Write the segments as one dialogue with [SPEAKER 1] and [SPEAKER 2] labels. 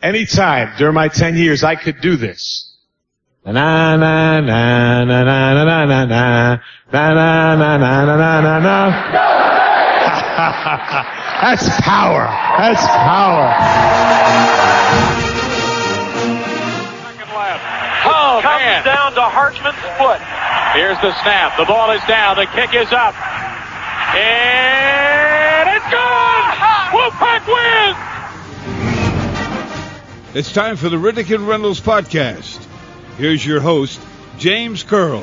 [SPEAKER 1] Anytime during my 10 years, I could do this. Na na na na na na na na na na na na na na na na na. That's power. That's power.
[SPEAKER 2] Oh, comes down to Hartman's foot. Here's the snap. The ball is down. The kick is up. And it's gone! Wolfpack wins!
[SPEAKER 3] It's time for the Riddick and Reynolds podcast. Here's your host, James Curl.
[SPEAKER 4] All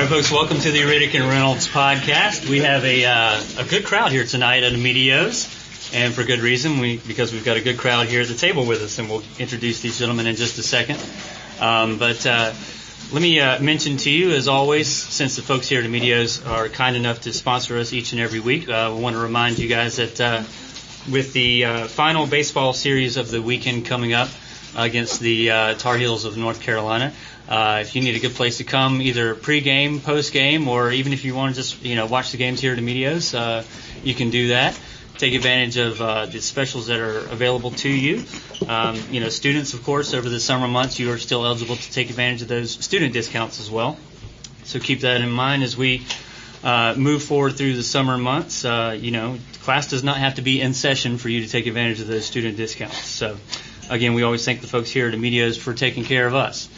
[SPEAKER 4] right, folks, welcome to the Riddick and Reynolds podcast. We have a, uh, a good crowd here tonight at Amedeo's, and for good reason, we, because we've got a good crowd here at the table with us, and we'll introduce these gentlemen in just a second. Um, but uh, let me uh, mention to you, as always, since the folks here at Amedeo's are kind enough to sponsor us each and every week, uh, we want to remind you guys that uh, with the uh, final baseball series of the weekend coming up against the uh, Tar Heels of North Carolina, uh, if you need a good place to come, either pre-game, post-game, or even if you want to just you know watch the games here at Amedeo's, uh, you can do that. Take advantage of uh, the specials that are available to you. Um, you know, students, of course, over the summer months, you are still eligible to take advantage of those student discounts as well. So keep that in mind as we uh, move forward through the summer months. Uh, you know, class does not have to be in session for you to take advantage of those student discounts. So, again, we always thank the folks here at Amedeo's for taking care of us.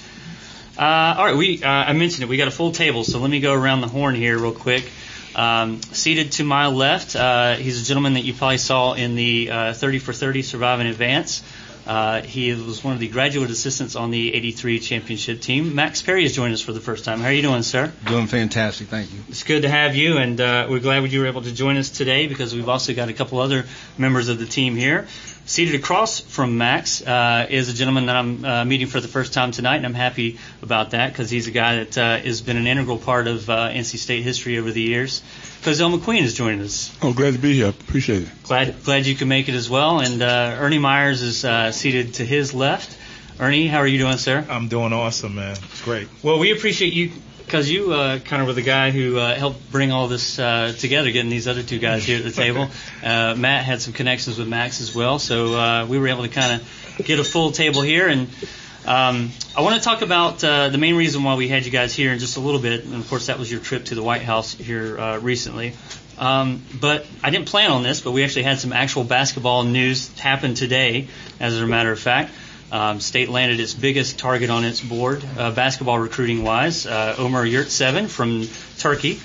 [SPEAKER 4] Uh, all right, we uh, I mentioned it. We got a full table, so let me go around the horn here real quick. Um, seated to my left, uh, he's a gentleman that you probably saw in the uh, 30 for 30 Survive and Advance. Uh, he was one of the graduate assistants on the 83 championship team. Max Perry has joined us for the first time. How are you doing, sir?
[SPEAKER 5] Doing fantastic, thank you.
[SPEAKER 4] It's good to have you, and uh, we're glad you were able to join us today because we've also got a couple other members of the team here. Seated across from Max uh, is a gentleman that I'm uh, meeting for the first time tonight, and I'm happy about that because he's a guy that uh, has been an integral part of uh, NC State history over the years. Cozell McQueen is joining us.
[SPEAKER 6] Oh, glad to be here. Appreciate it.
[SPEAKER 4] Glad glad you could make it as well. And uh, Ernie Myers is uh, seated to his left. Ernie, how are you doing, sir?
[SPEAKER 7] I'm doing awesome, man. It's great.
[SPEAKER 4] Well, we appreciate you because you uh, kind of were the guy who uh, helped bring all this uh, together, getting these other two guys here at the table. Uh, Matt had some connections with Max as well, so uh, we were able to kind of get a full table here. And um, I want to talk about uh, the main reason why we had you guys here in just a little bit. And of course, that was your trip to the White House here uh, recently. Um, but I didn't plan on this, but we actually had some actual basketball news happen today, as a matter of fact. Um, State landed its biggest target on its board, uh, basketball recruiting wise, uh, Omer Yurtseven from Turkey.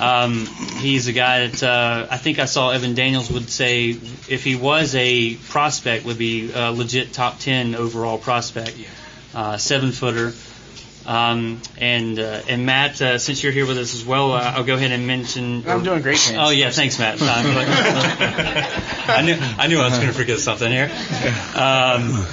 [SPEAKER 4] Um, he's a guy that uh, I think I saw Evan Daniels would say if he was a prospect would be a legit top 10 overall prospect, uh, seven footer. Um, and uh, and Matt, uh, since you're here with us as well, uh, I'll go ahead and mention.
[SPEAKER 8] I'm doing great, James.
[SPEAKER 4] Oh yeah, thanks, Matt. I knew I knew I was going to forget something here. Um,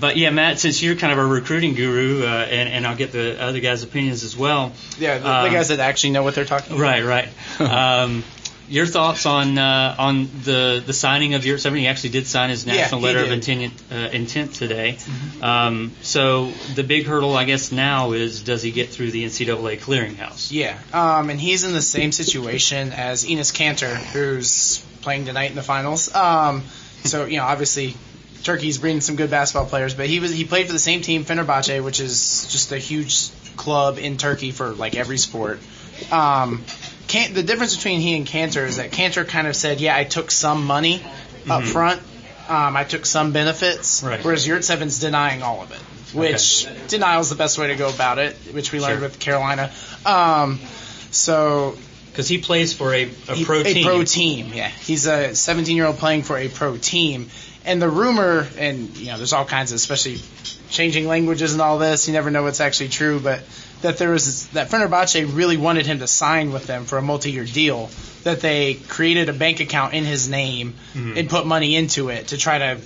[SPEAKER 4] but yeah, Matt, since you're kind of a recruiting guru, uh, and, and I'll get the other guys' opinions as well.
[SPEAKER 8] Yeah, the, the guys that actually know what they're talking about.
[SPEAKER 4] Right, right. Um, your thoughts on uh, on the the signing of Yurtseven? He actually did sign his national
[SPEAKER 8] Yeah,
[SPEAKER 4] letter of intent uh, intent today. Um, so the big hurdle, I guess, now is does he get through the NCAA clearinghouse?
[SPEAKER 8] Yeah, um, and he's in the same situation as Enes Kanter, who's playing tonight in the finals. Um, so you know, obviously, Turkey's bringing some good basketball players, but he was he played for the same team, Fenerbahce, which is just a huge club in Turkey for like every sport. Um, can, the difference between he and Kanter is that Kanter kind of said, "Yeah, I took some money up
[SPEAKER 4] Mhm.
[SPEAKER 8] front, um, I took some benefits,"
[SPEAKER 4] Right.
[SPEAKER 8] whereas Yurtseven's denying all of it, which denial is the best way to go about it, which we learned
[SPEAKER 4] Sure.
[SPEAKER 8] with Carolina. Um, so
[SPEAKER 4] Because he plays for a, a
[SPEAKER 8] he-
[SPEAKER 4] pro team.
[SPEAKER 8] A pro team, yeah. He's a 17 year old playing for a pro team. And the rumor, and you know, there's all kinds of, especially changing languages and all this. You never know what's actually true, but that there was that Fenerbahce really wanted him to sign with them for a multi-year deal. That they created a bank account in his name
[SPEAKER 4] Mhm.
[SPEAKER 8] and put money into it to try to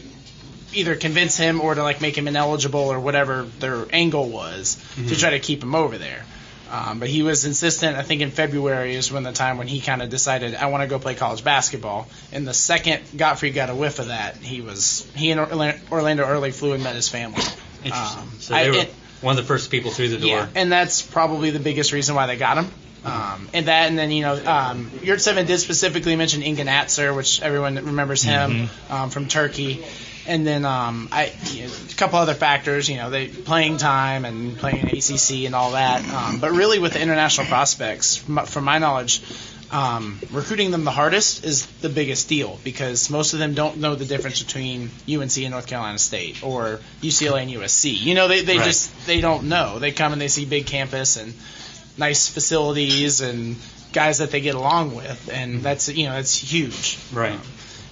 [SPEAKER 8] either convince him or to like make him ineligible or whatever their angle was to
[SPEAKER 4] Mhm.
[SPEAKER 8] try to keep him over there. Um, but he was insistent. I think in February is when the time when he kind of decided I want to go play college basketball. And the second Gottfried got a whiff of that, he was he and Orlando Early flew and met his family.
[SPEAKER 4] Interesting.
[SPEAKER 8] Um,
[SPEAKER 4] so they
[SPEAKER 8] I-
[SPEAKER 4] were
[SPEAKER 8] it-
[SPEAKER 4] one of the first people through the door.
[SPEAKER 8] yeah, and that's probably the biggest reason why they got him. Um, and that, and then you know, um, Yurtseven did specifically mention Engin Atsur, which everyone remembers him um, from Turkey. And then um, I, you know, a couple other factors, you know, they playing time and playing ACC and all that. Um, but really, with the international prospects, from, from my knowledge, um, recruiting them the hardest is the biggest deal because most of them don't know the difference between UNC and North Carolina State or UCLA and USC. You know, they, they
[SPEAKER 4] Right.
[SPEAKER 8] just they don't know. They come and they see big campus and nice facilities and guys that they get along with, and that's you know that's huge.
[SPEAKER 4] Right.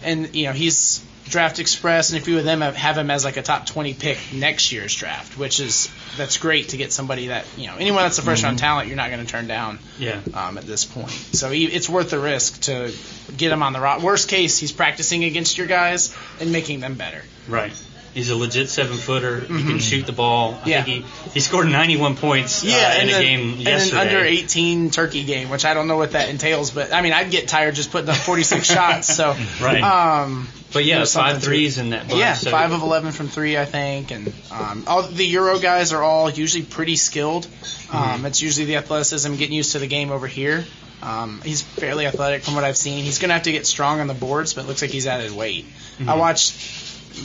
[SPEAKER 8] And you know he's DraftExpress, and a few of them have, have him as like a top 20 pick next year's draft, which is that's great to get somebody that you know anyone that's a first round talent you're not going to turn down
[SPEAKER 4] Yeah.
[SPEAKER 8] um, at this point. So he, it's worth the risk to get him on the rock. Worst case, he's practicing against your guys and making them better.
[SPEAKER 4] Right. He's a legit seven footer. He can
[SPEAKER 8] Mhm.
[SPEAKER 4] shoot the ball. I
[SPEAKER 8] Yeah.
[SPEAKER 4] think he, he scored 91 points
[SPEAKER 8] Yeah,
[SPEAKER 4] uh, in
[SPEAKER 8] and
[SPEAKER 4] a game
[SPEAKER 8] and
[SPEAKER 4] yesterday.
[SPEAKER 8] an under 18 turkey game, which I don't know what that entails, but I mean I'd get tired just putting up 46 shots. So
[SPEAKER 4] Right.
[SPEAKER 8] Um,
[SPEAKER 4] But yeah, five threes in that bunch.
[SPEAKER 8] Yeah,
[SPEAKER 4] so-
[SPEAKER 8] five of 11 from three, I think, and um, all the Euro guys are all usually pretty skilled. Um, It's usually the athleticism, getting used to the game over here. Um, he's fairly athletic from what I've seen. He's going to have to get strong on the boards, but it looks like he's added weight. I
[SPEAKER 4] Mhm.
[SPEAKER 8] watched,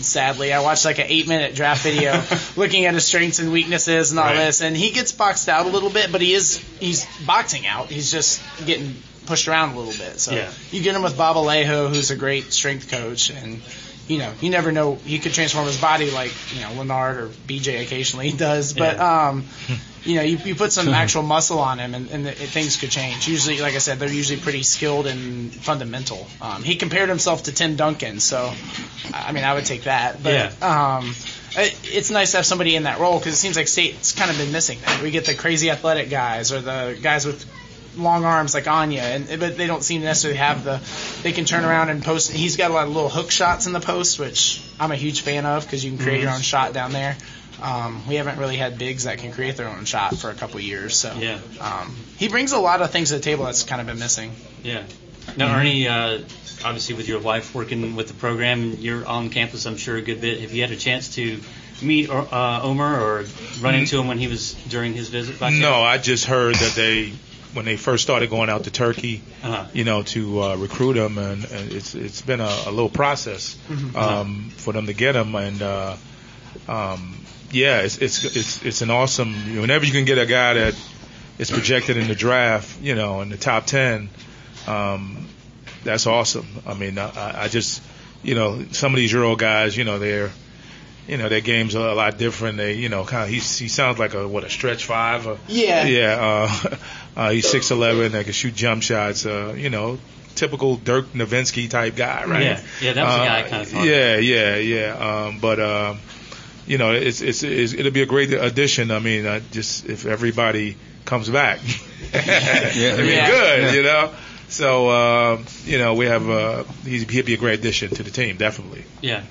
[SPEAKER 8] sadly, I watched like an eight minute draft video looking at his strengths and weaknesses and all
[SPEAKER 4] Right.
[SPEAKER 8] this, and he gets boxed out a little bit, but he is he's boxing out. He's just getting pushed around a little bit. So
[SPEAKER 4] Yeah.
[SPEAKER 8] you get him with Bob Alejo, who's a great strength coach, and you know you never know he could transform his body like you know Lennard or BJ occasionally does, but
[SPEAKER 4] Yeah.
[SPEAKER 8] um. You know, you, you put some actual muscle on him, and, and the, things could change. Usually, like I said, they're usually pretty skilled and fundamental. Um, he compared himself to Tim Duncan, so I mean, I would take that. But um, it, it's nice to have somebody in that role because it seems like State's kind of been missing that. We get the crazy athletic guys or the guys with long arms like Anya, and but they don't seem to necessarily have the. They can turn around and post. He's got a lot of little hook shots in the post, which I'm a huge fan of because you can create your
[SPEAKER 4] Mhm.
[SPEAKER 8] own shot down there. Um, we haven't really had bigs that can create their own shot for a couple years, so
[SPEAKER 4] Yeah.
[SPEAKER 8] um, he brings a lot of things to the table that's kind of been missing.
[SPEAKER 4] Yeah. Now, Ernie, uh, obviously with your wife working with the program, you're on campus, I'm sure, a good bit. Have you had a chance to meet or, uh, Omer or run into him when he was during his visit back
[SPEAKER 7] No, I just heard that they, when they first started going out to Turkey.
[SPEAKER 4] Uh-huh.
[SPEAKER 7] you know, to uh, recruit them, and, and it's it's been a, a little process
[SPEAKER 8] Mhm.
[SPEAKER 7] um, for them to get them, and uh, um, yeah, it's it's it's it's an awesome. You know, whenever you can get a guy that is projected in the draft, you know, in the top ten, um, that's awesome. I mean, I, I just, you know, some of these Euro guys, you know, they're you know, their game's a lot different. They, you know, kind of, he, he sounds like a, what, a stretch five? Or,
[SPEAKER 8] Yeah.
[SPEAKER 7] Yeah, uh, uh, he's 6'11, they can shoot jump shots, uh, you know, typical Dirk Nowitzki type guy, right?
[SPEAKER 4] Yeah. Yeah, that was the
[SPEAKER 7] Uh,
[SPEAKER 4] guy I kind of thought.
[SPEAKER 7] Yeah, yeah, yeah. Um, but, um, you know, it's, it's, it's, it'll be a great addition. I mean, uh, just if everybody comes back, it'll be
[SPEAKER 8] Yeah.
[SPEAKER 7] good,
[SPEAKER 9] Yeah.
[SPEAKER 7] you know? So, uh, you know, we have, uh, he'd, he'd be a great addition to the team, definitely.
[SPEAKER 4] Yeah.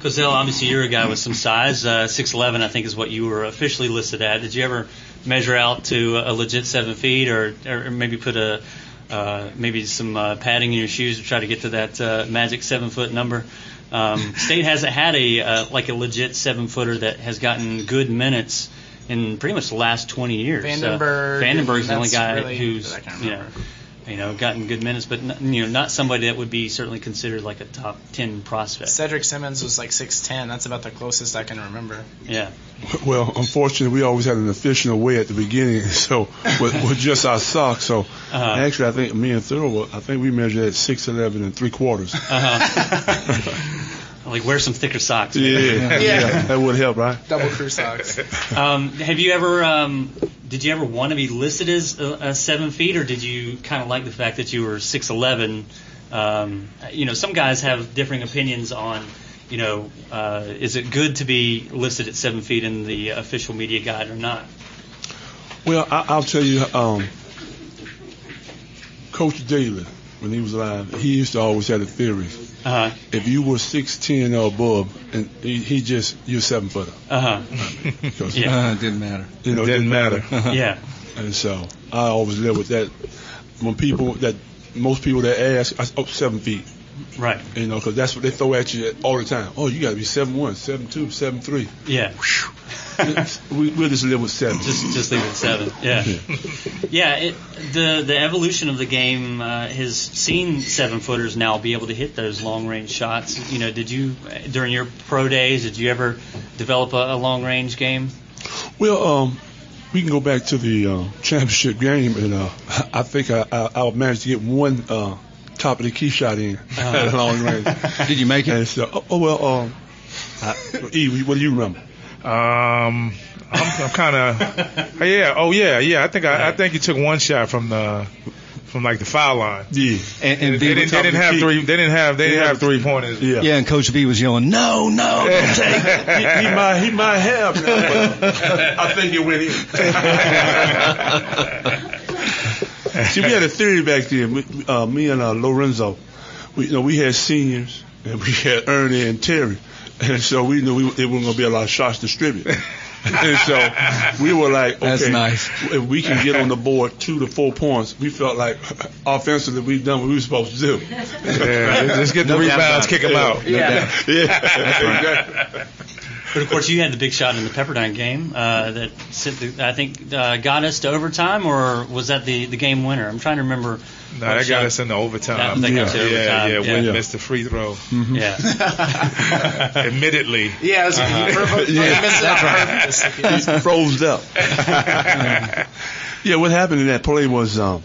[SPEAKER 4] Cozell, obviously you're a guy with some size. Uh, 6'11", I think, is what you were officially listed at. Did you ever measure out to a legit seven feet, or, or maybe put a uh, maybe some uh, padding in your shoes to try to get to that uh, magic seven foot number? Um, State hasn't had a uh, like a legit seven footer that has gotten good minutes in pretty much the last 20 years.
[SPEAKER 8] Vandenberg,
[SPEAKER 4] Uh, Vandenberg's the only guy
[SPEAKER 8] really-
[SPEAKER 4] who's
[SPEAKER 8] can
[SPEAKER 4] you know
[SPEAKER 8] remember.
[SPEAKER 4] you know gotten good minutes, but n- you know not somebody that would be certainly considered like a top 10 prospect.
[SPEAKER 8] Cedric Simmons was like 6'10. That's about the closest I can remember.
[SPEAKER 4] Yeah.
[SPEAKER 5] Well, unfortunately, we always had an official way at the beginning, so with, with just our socks. So
[SPEAKER 4] Uh-huh.
[SPEAKER 5] actually, I think me and Thurl, I think we measured at six eleven and three quarters.
[SPEAKER 4] Uh-huh. like wear some thicker socks.
[SPEAKER 5] Yeah,
[SPEAKER 4] maybe.
[SPEAKER 5] yeah, that would help, right?
[SPEAKER 8] Double crew socks.
[SPEAKER 4] Um, have you ever? Um, did you ever want to be listed as a, a seven feet, or did you kind of like the fact that you were six eleven? Um, you know, some guys have differing opinions on. You know, uh, is it good to be listed at seven feet in the official media guide or not?
[SPEAKER 5] Well, I, I'll tell you, um, Coach Daly, when he was alive, he used to always have a theory.
[SPEAKER 4] Uh-huh.
[SPEAKER 5] If you were six ten or above, and he, he just you're seven footer.
[SPEAKER 4] Uh-huh.
[SPEAKER 5] Because
[SPEAKER 4] Yeah.
[SPEAKER 6] Uh, it didn't matter.
[SPEAKER 5] you know,
[SPEAKER 7] It didn't matter.
[SPEAKER 4] Yeah.
[SPEAKER 5] And so I always live with that. When people that most people that ask, I, oh, seven feet.
[SPEAKER 4] Right.
[SPEAKER 5] You know, because that's what they throw at you all the time. Oh, you got to be seven one, seven two, seven three.
[SPEAKER 4] Yeah.
[SPEAKER 5] We, we'll just live with seven.
[SPEAKER 4] Just just leave it seven. Yeah. Yeah. It, the the evolution of the game uh, has seen seven footers now be able to hit those long range shots. You know, did you during your pro days? Did you ever develop a, a long range game?
[SPEAKER 5] Well, um, we can go back to the uh, championship game, and uh, I think I, I, I managed to get one uh, top of the key shot in at a long range.
[SPEAKER 6] Did you make it?
[SPEAKER 5] And so, oh, oh well, um, I, E, what do you remember?
[SPEAKER 7] Um, I'm, I'm kind of, yeah, oh yeah, yeah. I think I, I think he took one shot from the, from like the foul line.
[SPEAKER 5] Yeah,
[SPEAKER 6] And, and
[SPEAKER 7] They,
[SPEAKER 6] V,
[SPEAKER 7] didn't, they didn't have three. They didn't have. They didn't have three pointers.
[SPEAKER 5] Yeah,
[SPEAKER 6] yeah, and Coach V was yelling, "No, no, don't take it."
[SPEAKER 5] he, he might he might have now, I think it went in. See, we had a theory back then. Uh, me and uh, Lorenzo, we you know we had seniors and we had Ernie and Terry, and so we knew we, it wasn't going to be a lot of shots distributed. and so we were like, okay,
[SPEAKER 6] That's nice.
[SPEAKER 5] if we can get on the board two to four points, we felt like offensively we've done what we were supposed to do.
[SPEAKER 7] Yeah, just get the
[SPEAKER 6] No
[SPEAKER 7] rebounds, kick
[SPEAKER 6] it.
[SPEAKER 7] them out.
[SPEAKER 4] Yeah.
[SPEAKER 5] yeah.
[SPEAKER 4] But of course, you had the big shot in the Pepperdine game uh, that sent the, I think uh, got us to overtime, or was that the, the game winner? I'm trying to remember.
[SPEAKER 7] No, that
[SPEAKER 4] shot-
[SPEAKER 7] got us into overtime.
[SPEAKER 4] That- that got you
[SPEAKER 7] yeah,
[SPEAKER 4] overtime,
[SPEAKER 7] yeah,
[SPEAKER 4] yeah.
[SPEAKER 7] Wynn
[SPEAKER 5] Yeah.
[SPEAKER 7] missed the free throw.
[SPEAKER 4] Yeah.
[SPEAKER 7] Admittedly.
[SPEAKER 8] Yeah, it was,
[SPEAKER 4] Uh-huh.
[SPEAKER 8] he provoked- he missed it on.
[SPEAKER 5] He froze up. yeah, what happened in that play was um,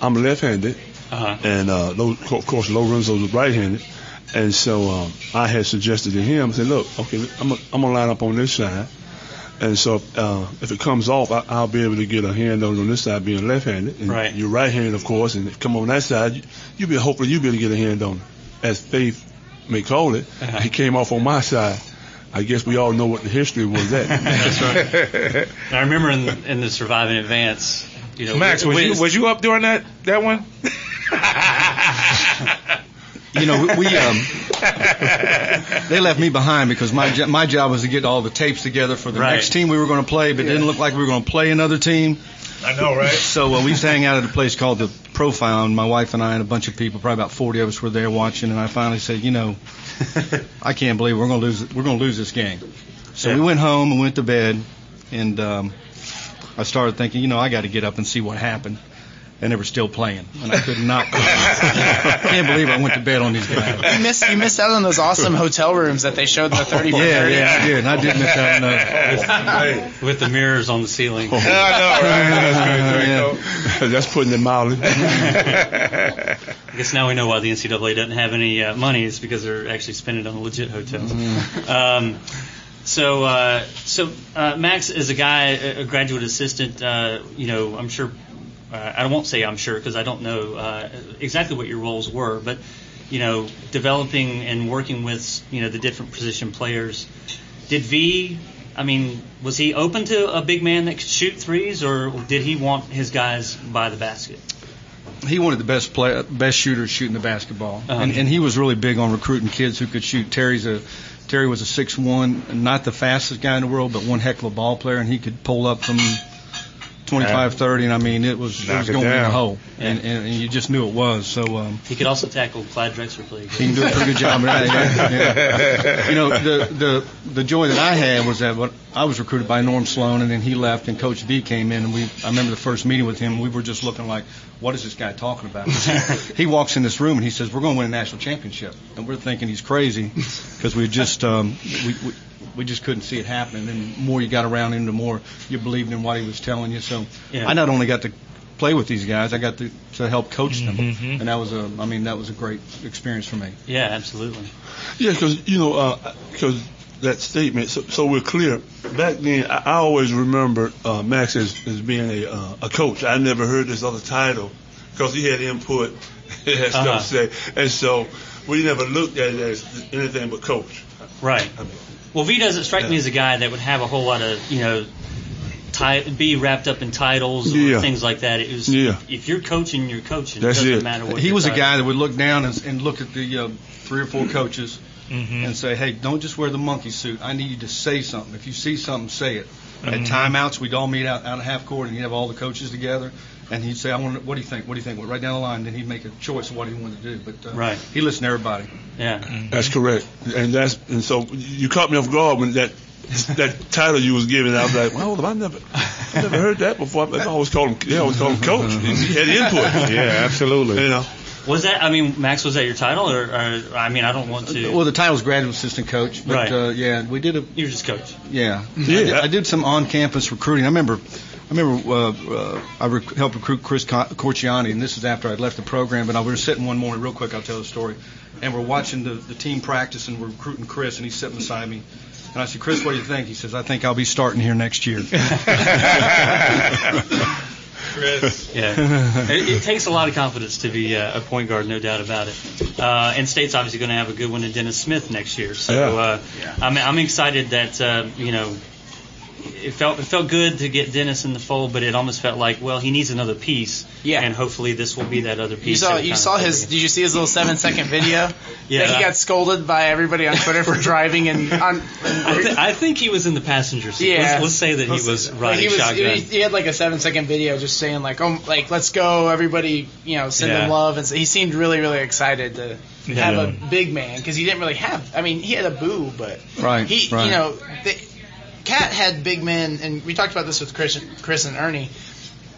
[SPEAKER 5] I'm left-handed,
[SPEAKER 4] Uh-huh.
[SPEAKER 5] and uh, Lo- of course Lorenzo was right-handed, and so um, I had suggested to him, I said, look, okay, I'm gonna, line up on this side, and so uh, if it comes off, I, I'll be able to get a hand on on this side, being left-handed, and
[SPEAKER 4] Right.
[SPEAKER 5] you're right-handed, of course, and if come on that side, you, you be hopefully you'll be able to get a hand on it, as Faith may call it.
[SPEAKER 4] Uh-huh.
[SPEAKER 5] He came off on my side. I guess we all know what the history was that.
[SPEAKER 4] And I remember in, in the surviving advance, you know,
[SPEAKER 7] Max, was
[SPEAKER 4] we-
[SPEAKER 7] you was you up during that that one?
[SPEAKER 6] You know, we, we um, they left me behind because my jo- my job was to get all the tapes together for the
[SPEAKER 4] Right.
[SPEAKER 6] next team we were going to play, but it didn't look like we were going to play another team.
[SPEAKER 7] I know, right?
[SPEAKER 6] So uh, we used to hang out at a place called the Profound. and my wife and I and a bunch of people, probably about 40 of us, were there watching. And I finally said, you know, I can't believe we're going to lose. We're going to lose this game. So
[SPEAKER 4] Yeah.
[SPEAKER 6] we went home and went to bed, and um, I started thinking, you know, I got to get up and see what happened. And they were still playing, and I could not. I can't believe I went to bed on these guys.
[SPEAKER 8] You missed you missed out on those awesome hotel rooms that they showed in the 30 for
[SPEAKER 6] Yeah,
[SPEAKER 8] 30.
[SPEAKER 6] yeah, I did. And I did miss out on those.
[SPEAKER 4] with the mirrors on the ceiling.
[SPEAKER 7] I know, right? That's good.
[SPEAKER 6] Yeah.
[SPEAKER 5] That's putting it mildly.
[SPEAKER 4] I guess now we know why the NCAA doesn't have any uh, money. It's because they're actually spending it on legit hotels. Um, so, uh, so uh, Max is a guy, a a graduate assistant. Uh, you know, I'm sure. Uh, I won't say I'm sure because I don't know uh, exactly what your roles were, but you know, developing and working with you know the different position players. Did V? I mean, was he open to a big man that could shoot threes, or did he want his guys by the basket?
[SPEAKER 6] he wanted the best play, best shooters shooting the basketball,
[SPEAKER 4] Uh-huh.
[SPEAKER 6] and, and he was really big on recruiting kids who could shoot. Terry's a Terry was a six one, not the fastest guy in the world, but one heck of a ball player, and he could pull up from 25, 30, and I mean it was it was going in the
[SPEAKER 7] down.
[SPEAKER 6] hole,
[SPEAKER 4] Yeah.
[SPEAKER 6] and, and, and you just knew it was. So um,
[SPEAKER 4] He could also tackle Clyde Drexler pretty good.
[SPEAKER 6] he can do a pretty good job. of that, yeah, yeah. You know, the the the joy that I had was that what I was recruited by Norm Sloan, and then he left, and Coach V came in, and we I remember the first meeting with him, we were just looking like, what is this guy talking about? he walks in this room and he says, we're going to win a national championship, and we're thinking he's crazy because we just um, we, we we just couldn't see it happening. And the more you got around him, the more you believed in what he was telling you. So
[SPEAKER 4] Yeah.
[SPEAKER 6] I not only got to play with these guys, I got to to help coach them,
[SPEAKER 7] Mhm.
[SPEAKER 6] and that was a I mean that was a great experience for me.
[SPEAKER 4] Yeah, absolutely.
[SPEAKER 5] Yeah, because you know, because that statement. So, so we're clear. Back then, I, I always remember uh, Max as, as being a uh, a coach. I never heard this other title because he had input, he had
[SPEAKER 4] Uh-huh.
[SPEAKER 5] stuff to say, and so we never looked at it as anything but coach.
[SPEAKER 4] Right.
[SPEAKER 5] I mean,
[SPEAKER 4] Well, V doesn't strike me as a guy that would have a whole lot of, you know, ti- be wrapped up in titles or
[SPEAKER 6] Yeah.
[SPEAKER 4] things like that. It was
[SPEAKER 6] Yeah.
[SPEAKER 4] if you're coaching, you're coaching.
[SPEAKER 6] That's
[SPEAKER 4] it doesn't
[SPEAKER 6] it.
[SPEAKER 4] matter what
[SPEAKER 6] He was a guy that would look down and, and look at the uh, three or four coaches
[SPEAKER 7] Mm-hmm.
[SPEAKER 6] and say, "Hey, don't just wear the monkey suit. I need you to say something. If you see something, say it."
[SPEAKER 7] Mhm.
[SPEAKER 6] At timeouts, we'd all meet out out of half court, and you'd have all the coaches together, and he'd say, "I want. What do you think? What do you think?" Well, right down the line, then he'd make a choice of what he wanted to do. But uh,
[SPEAKER 5] Right.
[SPEAKER 6] he listened to everybody.
[SPEAKER 4] Yeah,
[SPEAKER 5] That's correct. And that's and so you caught me off guard when that that title you was giving. I was like, well, hold I never, I never heard that before. I always called him, they always call him coach. He had input.
[SPEAKER 7] Yeah, absolutely.
[SPEAKER 5] You know.
[SPEAKER 4] Was that? I mean, Max, was that your title, or, or I mean, I don't want to.
[SPEAKER 6] Well, the title was graduate assistant coach, but
[SPEAKER 4] Right.
[SPEAKER 6] uh, yeah, we did a.
[SPEAKER 4] You were just coach.
[SPEAKER 6] Yeah,
[SPEAKER 4] Yeah.
[SPEAKER 6] I, did, I did some on-campus recruiting. I remember, I remember uh, uh, I rec- helped recruit Chris Co- Corchiani, and this is after I'd left the program. But I was sitting one morning, real quick, I'll tell the story, and we're watching the, the team practice, and we're recruiting Chris, and he's sitting beside me. And I said, Chris, what do you think? He says, I think I'll be starting here next year.
[SPEAKER 4] Chris. Yeah. it, it takes a lot of confidence to be uh, a point guard, no doubt about it. Uh, and State's obviously going to have a good one in Dennis Smith next year. So
[SPEAKER 5] Yeah.
[SPEAKER 4] uh, I'm, I'm excited that, uh, you know, it felt it felt good to get Dennis in the fold, but it almost felt like, well, he needs another piece.
[SPEAKER 8] Yeah.
[SPEAKER 4] And hopefully this will be that other piece.
[SPEAKER 8] You saw you saw his. Did you see his little seven second video?
[SPEAKER 4] Yeah.
[SPEAKER 8] That he got scolded by everybody on Twitter for driving and on.
[SPEAKER 4] I, th- I think he was in the passenger seat.
[SPEAKER 8] Yeah.
[SPEAKER 4] Let's, let's say that he
[SPEAKER 8] Let's-
[SPEAKER 4] was
[SPEAKER 8] like,
[SPEAKER 4] riding
[SPEAKER 8] he was,
[SPEAKER 4] shotgun.
[SPEAKER 8] He, he had like a seven second video just saying like, oh, like let's go, everybody, you know, send
[SPEAKER 4] Yeah.
[SPEAKER 8] him love, and so he seemed really, really excited to
[SPEAKER 4] Yeah.
[SPEAKER 8] have a big man because he didn't really have. I mean, he had a boo, but
[SPEAKER 6] Right,
[SPEAKER 8] he,
[SPEAKER 6] right.
[SPEAKER 8] you know, the, Cat had big men, and we talked about this with Chris, Chris and Ernie,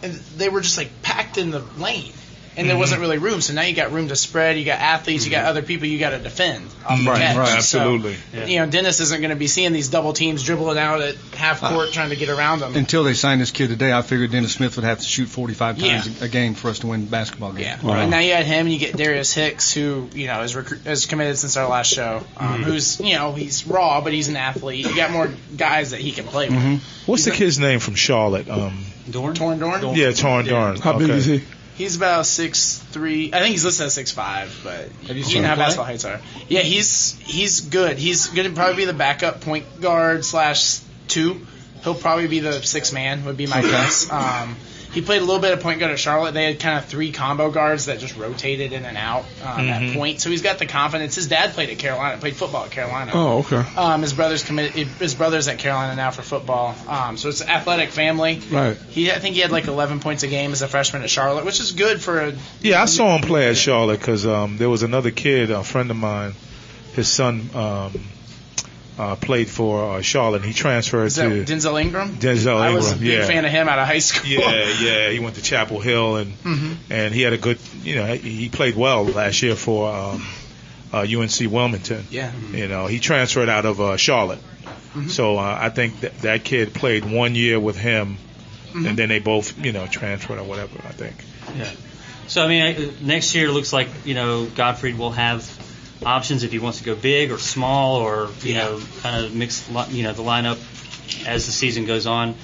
[SPEAKER 8] and they were just like packed in the lane. And there wasn't really room, so now you got room to spread. You got athletes, you got other people you got to defend off the
[SPEAKER 6] Right,
[SPEAKER 8] catch.
[SPEAKER 6] right.
[SPEAKER 8] So,
[SPEAKER 7] Absolutely.
[SPEAKER 8] you know, Dennis isn't going to be seeing these double teams dribbling out at half court trying to get around them.
[SPEAKER 6] Until they signed this kid today, I figured Dennis Smith would have to shoot 45 times
[SPEAKER 8] Yeah.
[SPEAKER 6] a, a game for us to win basketball game.
[SPEAKER 8] Yeah. And now you add him, and you get Darius Hicks, who you know is recru- is committed since our last show. Um,
[SPEAKER 7] Mhm.
[SPEAKER 8] Who's you know he's raw, but he's an athlete. You got more guys that he can play with.
[SPEAKER 7] Mm-hmm. What's the kid's name from Charlotte? Um,
[SPEAKER 4] Dorn.
[SPEAKER 8] Torin Dorn.
[SPEAKER 7] yeah, Torin Dorn.
[SPEAKER 5] How big is he?
[SPEAKER 8] He's about six three. I think he's listed at six five, but
[SPEAKER 6] Have you seen
[SPEAKER 8] know how basketball heights are. Yeah, he's he's good. He's going to probably be the backup point guard slash two. He'll probably be the sixth man. Would be my guess. Um, he played a little bit of point guard at Charlotte. They had kind of three combo guards that just rotated in and out um, at
[SPEAKER 7] Mhm.
[SPEAKER 8] point. So he's got the confidence. His dad played at Carolina, played football at Carolina.
[SPEAKER 5] Oh, okay.
[SPEAKER 8] Um, his brother's committed. His brother's at Carolina now for football. Um, so it's an athletic family.
[SPEAKER 5] Right.
[SPEAKER 8] He, I think he had like 11 points a game as a freshman at Charlotte, which is good for a.
[SPEAKER 7] Yeah, I saw him play at Charlotte because um, there was another kid, a friend of mine. His son um, uh, played for uh, Charlotte. and He transferred to
[SPEAKER 8] Denzel Ingram?
[SPEAKER 7] Denzel Ingram.
[SPEAKER 8] I was a big
[SPEAKER 7] yeah.
[SPEAKER 8] fan of him out of high school.
[SPEAKER 7] Yeah, yeah. He went to Chapel Hill and
[SPEAKER 8] Mhm.
[SPEAKER 7] and he had a good, you know, he played well last year for um, uh, UNC Wilmington.
[SPEAKER 8] Yeah.
[SPEAKER 7] You know, he transferred out of uh, Charlotte.
[SPEAKER 8] Mhm.
[SPEAKER 7] So uh, I think that that kid played one year with him,
[SPEAKER 8] Mhm.
[SPEAKER 7] and then they both, you know, transferred or whatever. I think.
[SPEAKER 4] Yeah. So I mean, I- next year looks like you know Gottfried will have options if he wants to go big or small or you know kind of mix you know the lineup as the season goes on.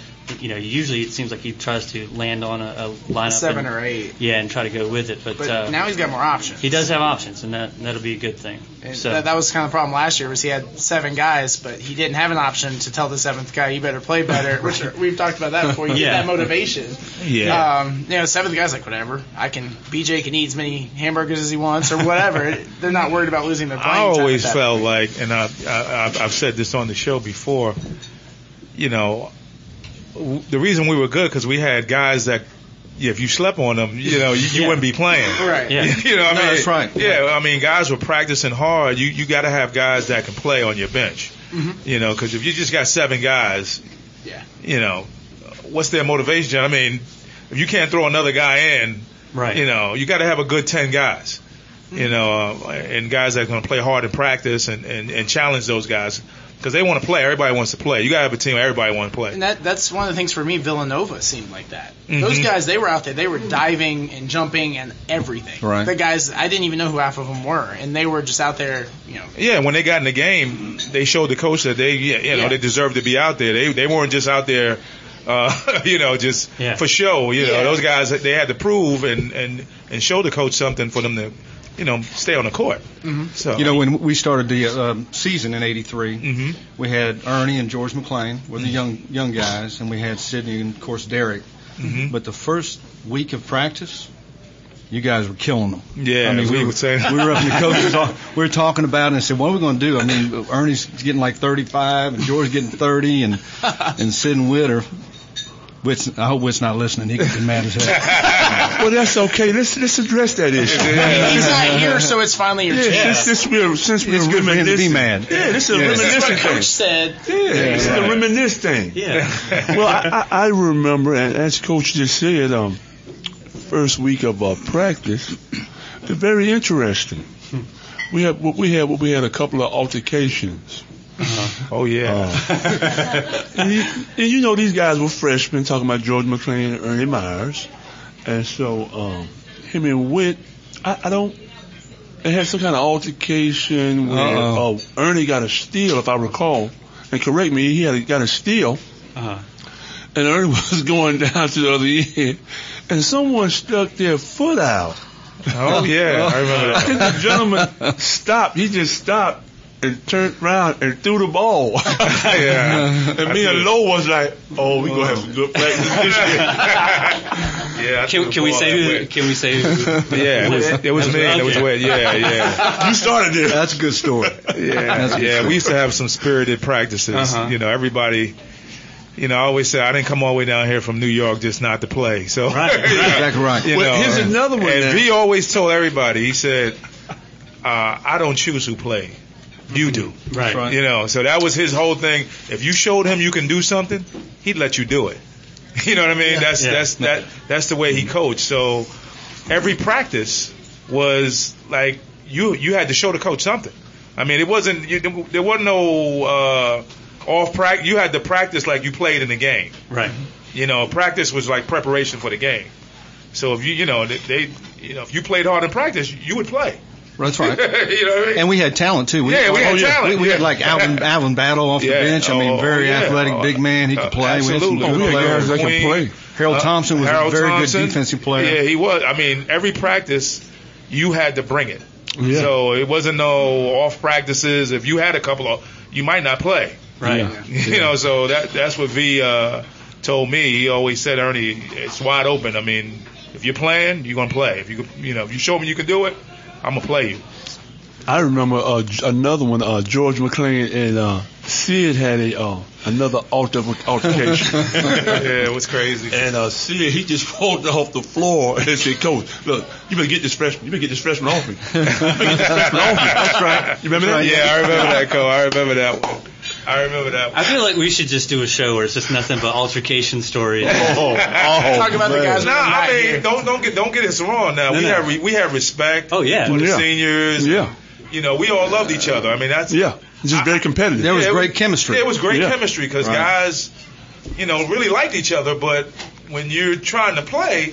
[SPEAKER 4] You know, usually it seems like he tries to land on a, a lineup
[SPEAKER 8] Seven
[SPEAKER 4] and,
[SPEAKER 8] or eight.
[SPEAKER 4] Yeah, and try to go with it. But,
[SPEAKER 8] But
[SPEAKER 4] uh,
[SPEAKER 8] now he's got more options.
[SPEAKER 4] he does have options, and that that'll be a good thing.
[SPEAKER 8] And
[SPEAKER 4] So
[SPEAKER 8] that, that was kind of the problem last year was he had seven guys, but he didn't have an option to tell the seventh guy you better play better. Which we've talked about that before. You
[SPEAKER 4] Yeah.
[SPEAKER 8] get that motivation.
[SPEAKER 7] Yeah.
[SPEAKER 8] Um, you know, seventh guy's like whatever. I can. BJ can eat as many hamburgers as he wants or whatever. They're not worried about losing their
[SPEAKER 7] I
[SPEAKER 8] playing time
[SPEAKER 7] always
[SPEAKER 8] at
[SPEAKER 7] felt
[SPEAKER 8] point.
[SPEAKER 7] like, and I, I, I've- I've said this on the show before, you know, w- the reason we were good because we had guys that, if you slept on them, you know, you, you
[SPEAKER 4] Yeah.
[SPEAKER 7] wouldn't be playing.
[SPEAKER 8] Right.
[SPEAKER 4] Yeah.
[SPEAKER 7] you know, what
[SPEAKER 6] No,
[SPEAKER 7] I mean,
[SPEAKER 6] that's right.
[SPEAKER 7] Yeah, I mean, guys were practicing hard. You you got to have guys that can play on your bench.
[SPEAKER 8] Mhm.
[SPEAKER 7] You know, because if you just got seven guys,
[SPEAKER 8] Yeah.
[SPEAKER 7] you know, what's their motivation? I mean, if you can't throw another guy in,
[SPEAKER 4] right.
[SPEAKER 7] you know, you got to have a good ten guys. You know, uh, and guys that are going to play hard in practice and, and, and challenge those guys because they want to play. Everybody wants to play. You got to have a team. where Everybody wants to play.
[SPEAKER 8] And that that's one of the things for me. Villanova seemed like that.
[SPEAKER 7] Mhm.
[SPEAKER 8] Those guys, they were out there. They were diving and jumping and everything.
[SPEAKER 6] Right.
[SPEAKER 8] The guys, I didn't even know who half of them were, and they were just out there. You know.
[SPEAKER 7] Yeah, when they got in the game, they showed the coach that they, yeah, you know,
[SPEAKER 8] Yeah.
[SPEAKER 7] they deserved to be out there. They they weren't just out there, uh, you know, just
[SPEAKER 4] Yeah.
[SPEAKER 7] for show. You know, those guys they had to prove and and and show the coach something for them to you know, stay on the court.
[SPEAKER 8] Mm-hmm.
[SPEAKER 7] So
[SPEAKER 6] You know, when we started the um, season in '83,
[SPEAKER 7] Mhm.
[SPEAKER 6] we had Ernie and George McClain were the young young guys, and we had Sidney and of course Derek.
[SPEAKER 7] Mhm.
[SPEAKER 6] But the first week of practice, you guys were killing them.
[SPEAKER 7] Yeah,
[SPEAKER 6] I mean,
[SPEAKER 7] we
[SPEAKER 6] we,
[SPEAKER 7] were
[SPEAKER 6] were
[SPEAKER 7] saying-
[SPEAKER 6] we were up in the coaches. all- We were talking about it and said, "What are we going to do?" I mean, Ernie's getting like 35, and George getting 30, and and Sid and Witt are. Witt's, I hope Witt's not listening. He could be mad as hell.
[SPEAKER 5] well, that's okay. Let's let's address that issue.
[SPEAKER 8] He's not here, so it's finally your
[SPEAKER 5] Yeah,
[SPEAKER 8] chance.
[SPEAKER 5] since, since we're since we're
[SPEAKER 6] It's good for him to be mad.
[SPEAKER 5] Yeah, this is a
[SPEAKER 6] Yeah.
[SPEAKER 8] This is
[SPEAKER 5] reminiscing
[SPEAKER 8] what
[SPEAKER 5] thing.
[SPEAKER 8] Coach said.
[SPEAKER 5] Yeah, this is a reminisce thing.
[SPEAKER 4] Yeah.
[SPEAKER 5] well, I, I I remember, and as Coach just said, um, first week of uh, practice, they're very interesting. We had we had we had a couple of altercations.
[SPEAKER 7] Oh yeah,
[SPEAKER 5] and, you, and you know these guys were freshmen, talking about George McClain and Ernie Myers, and so um, him and Witt, I, I don't. They had some kind of altercation where uh, Ernie got a steal, if I recall. And correct me, he had got a steal,
[SPEAKER 4] Uh-huh.
[SPEAKER 5] and Ernie was going down to the other end, and someone stuck their foot out.
[SPEAKER 7] oh yeah, I remember that.
[SPEAKER 5] And the gentleman stopped. He just stopped and turned around and threw the ball.
[SPEAKER 7] Yeah.
[SPEAKER 5] And me and Lowe was like, "Oh, we gonna have some good practice this year."
[SPEAKER 7] Yeah, I
[SPEAKER 4] Can,
[SPEAKER 7] threw
[SPEAKER 4] can we
[SPEAKER 7] ball
[SPEAKER 4] say who? Can we say? Who,
[SPEAKER 7] Yeah, it was it was me. That was
[SPEAKER 4] Okay.
[SPEAKER 7] wet. Yeah, yeah.
[SPEAKER 5] you started it.
[SPEAKER 6] That's a good story.
[SPEAKER 7] Yeah, yeah. We used to have some spirited practices.
[SPEAKER 4] Uh-huh.
[SPEAKER 7] You know, everybody. You know, I always say I didn't come all the way down here from New York just not to play. So
[SPEAKER 4] Right, right.
[SPEAKER 6] Exactly right.
[SPEAKER 7] You
[SPEAKER 5] Well,
[SPEAKER 7] know,
[SPEAKER 5] here's another one
[SPEAKER 7] And
[SPEAKER 5] now.
[SPEAKER 7] he always told everybody. He said, uh, "I don't choose who play. You do."
[SPEAKER 4] Right.
[SPEAKER 6] Right.
[SPEAKER 7] You know, so that was his whole thing. If you showed him you can do something, he'd let you do it. You know what I mean? That's
[SPEAKER 4] Yeah.
[SPEAKER 7] that's that that's the way he coached. So every practice was like you you had to show the coach something. I mean, it wasn't you, there wasn't no uh, off practice. You had to practice like you played in the game.
[SPEAKER 4] Right.
[SPEAKER 7] You know, practice was like preparation for the game. So if you you know they, they you know if you played hard in practice, you would play.
[SPEAKER 6] That's right.
[SPEAKER 7] you know what I mean?
[SPEAKER 6] And we had talent too. We,
[SPEAKER 7] Yeah, we had
[SPEAKER 6] oh,
[SPEAKER 7] talent,
[SPEAKER 6] We, we had like Alvin Alvin Battle off the bench. I mean,
[SPEAKER 7] Oh,
[SPEAKER 6] very
[SPEAKER 7] yeah.
[SPEAKER 6] athletic,
[SPEAKER 7] Oh,
[SPEAKER 6] big man. He could
[SPEAKER 7] uh,
[SPEAKER 6] play. We had some
[SPEAKER 7] absolutely.
[SPEAKER 6] good
[SPEAKER 7] Oh,
[SPEAKER 6] players.
[SPEAKER 7] guys that can play.
[SPEAKER 6] Harold
[SPEAKER 7] Uh,
[SPEAKER 6] Thompson was
[SPEAKER 7] Harold
[SPEAKER 6] a very
[SPEAKER 7] Thompson,
[SPEAKER 6] good defensive player.
[SPEAKER 7] Yeah, he was. I mean, every practice you had to bring it.
[SPEAKER 6] Yeah.
[SPEAKER 7] So it wasn't no off practices. If you had a couple of, you might not play.
[SPEAKER 4] Right.
[SPEAKER 7] You know, so that that's what V uh, told me. He always said, Ernie, it's wide open. I mean, if you're playing, you're gonna play. If you you know, if you show me you can do it, I'm gonna play you.
[SPEAKER 5] I remember uh, another one. Uh, George McClain and uh, Sid had a uh, another alter- altercation.
[SPEAKER 7] yeah, it was crazy.
[SPEAKER 5] And uh, Sid, he just walked off the floor and said, "Coach, look, you better get this freshman. You better get this freshman off me. You better get this freshman off me." That's right. You remember that?
[SPEAKER 7] Yeah, I remember that, Cole. I remember that one. I remember that. One.
[SPEAKER 4] I feel like we should just do a show where it's just nothing but altercation stories.
[SPEAKER 5] Oh, oh,
[SPEAKER 8] Talk about the guys
[SPEAKER 7] Nah,
[SPEAKER 8] that are not
[SPEAKER 7] I mean,
[SPEAKER 8] here.
[SPEAKER 7] don't don't get don't get us wrong. Now we
[SPEAKER 4] no.
[SPEAKER 7] have re, we have respect.
[SPEAKER 4] Oh, yeah.
[SPEAKER 7] for the
[SPEAKER 5] Yeah.
[SPEAKER 7] seniors.
[SPEAKER 5] Yeah.
[SPEAKER 7] you know, we all loved each other. I mean, that's
[SPEAKER 5] Yeah, it's just very competitive.
[SPEAKER 6] There was
[SPEAKER 7] Yeah,
[SPEAKER 6] great chemistry.
[SPEAKER 7] It was great
[SPEAKER 5] Yeah.
[SPEAKER 7] chemistry because
[SPEAKER 6] Right.
[SPEAKER 7] guys, you know, really liked each other. But when you're trying to play,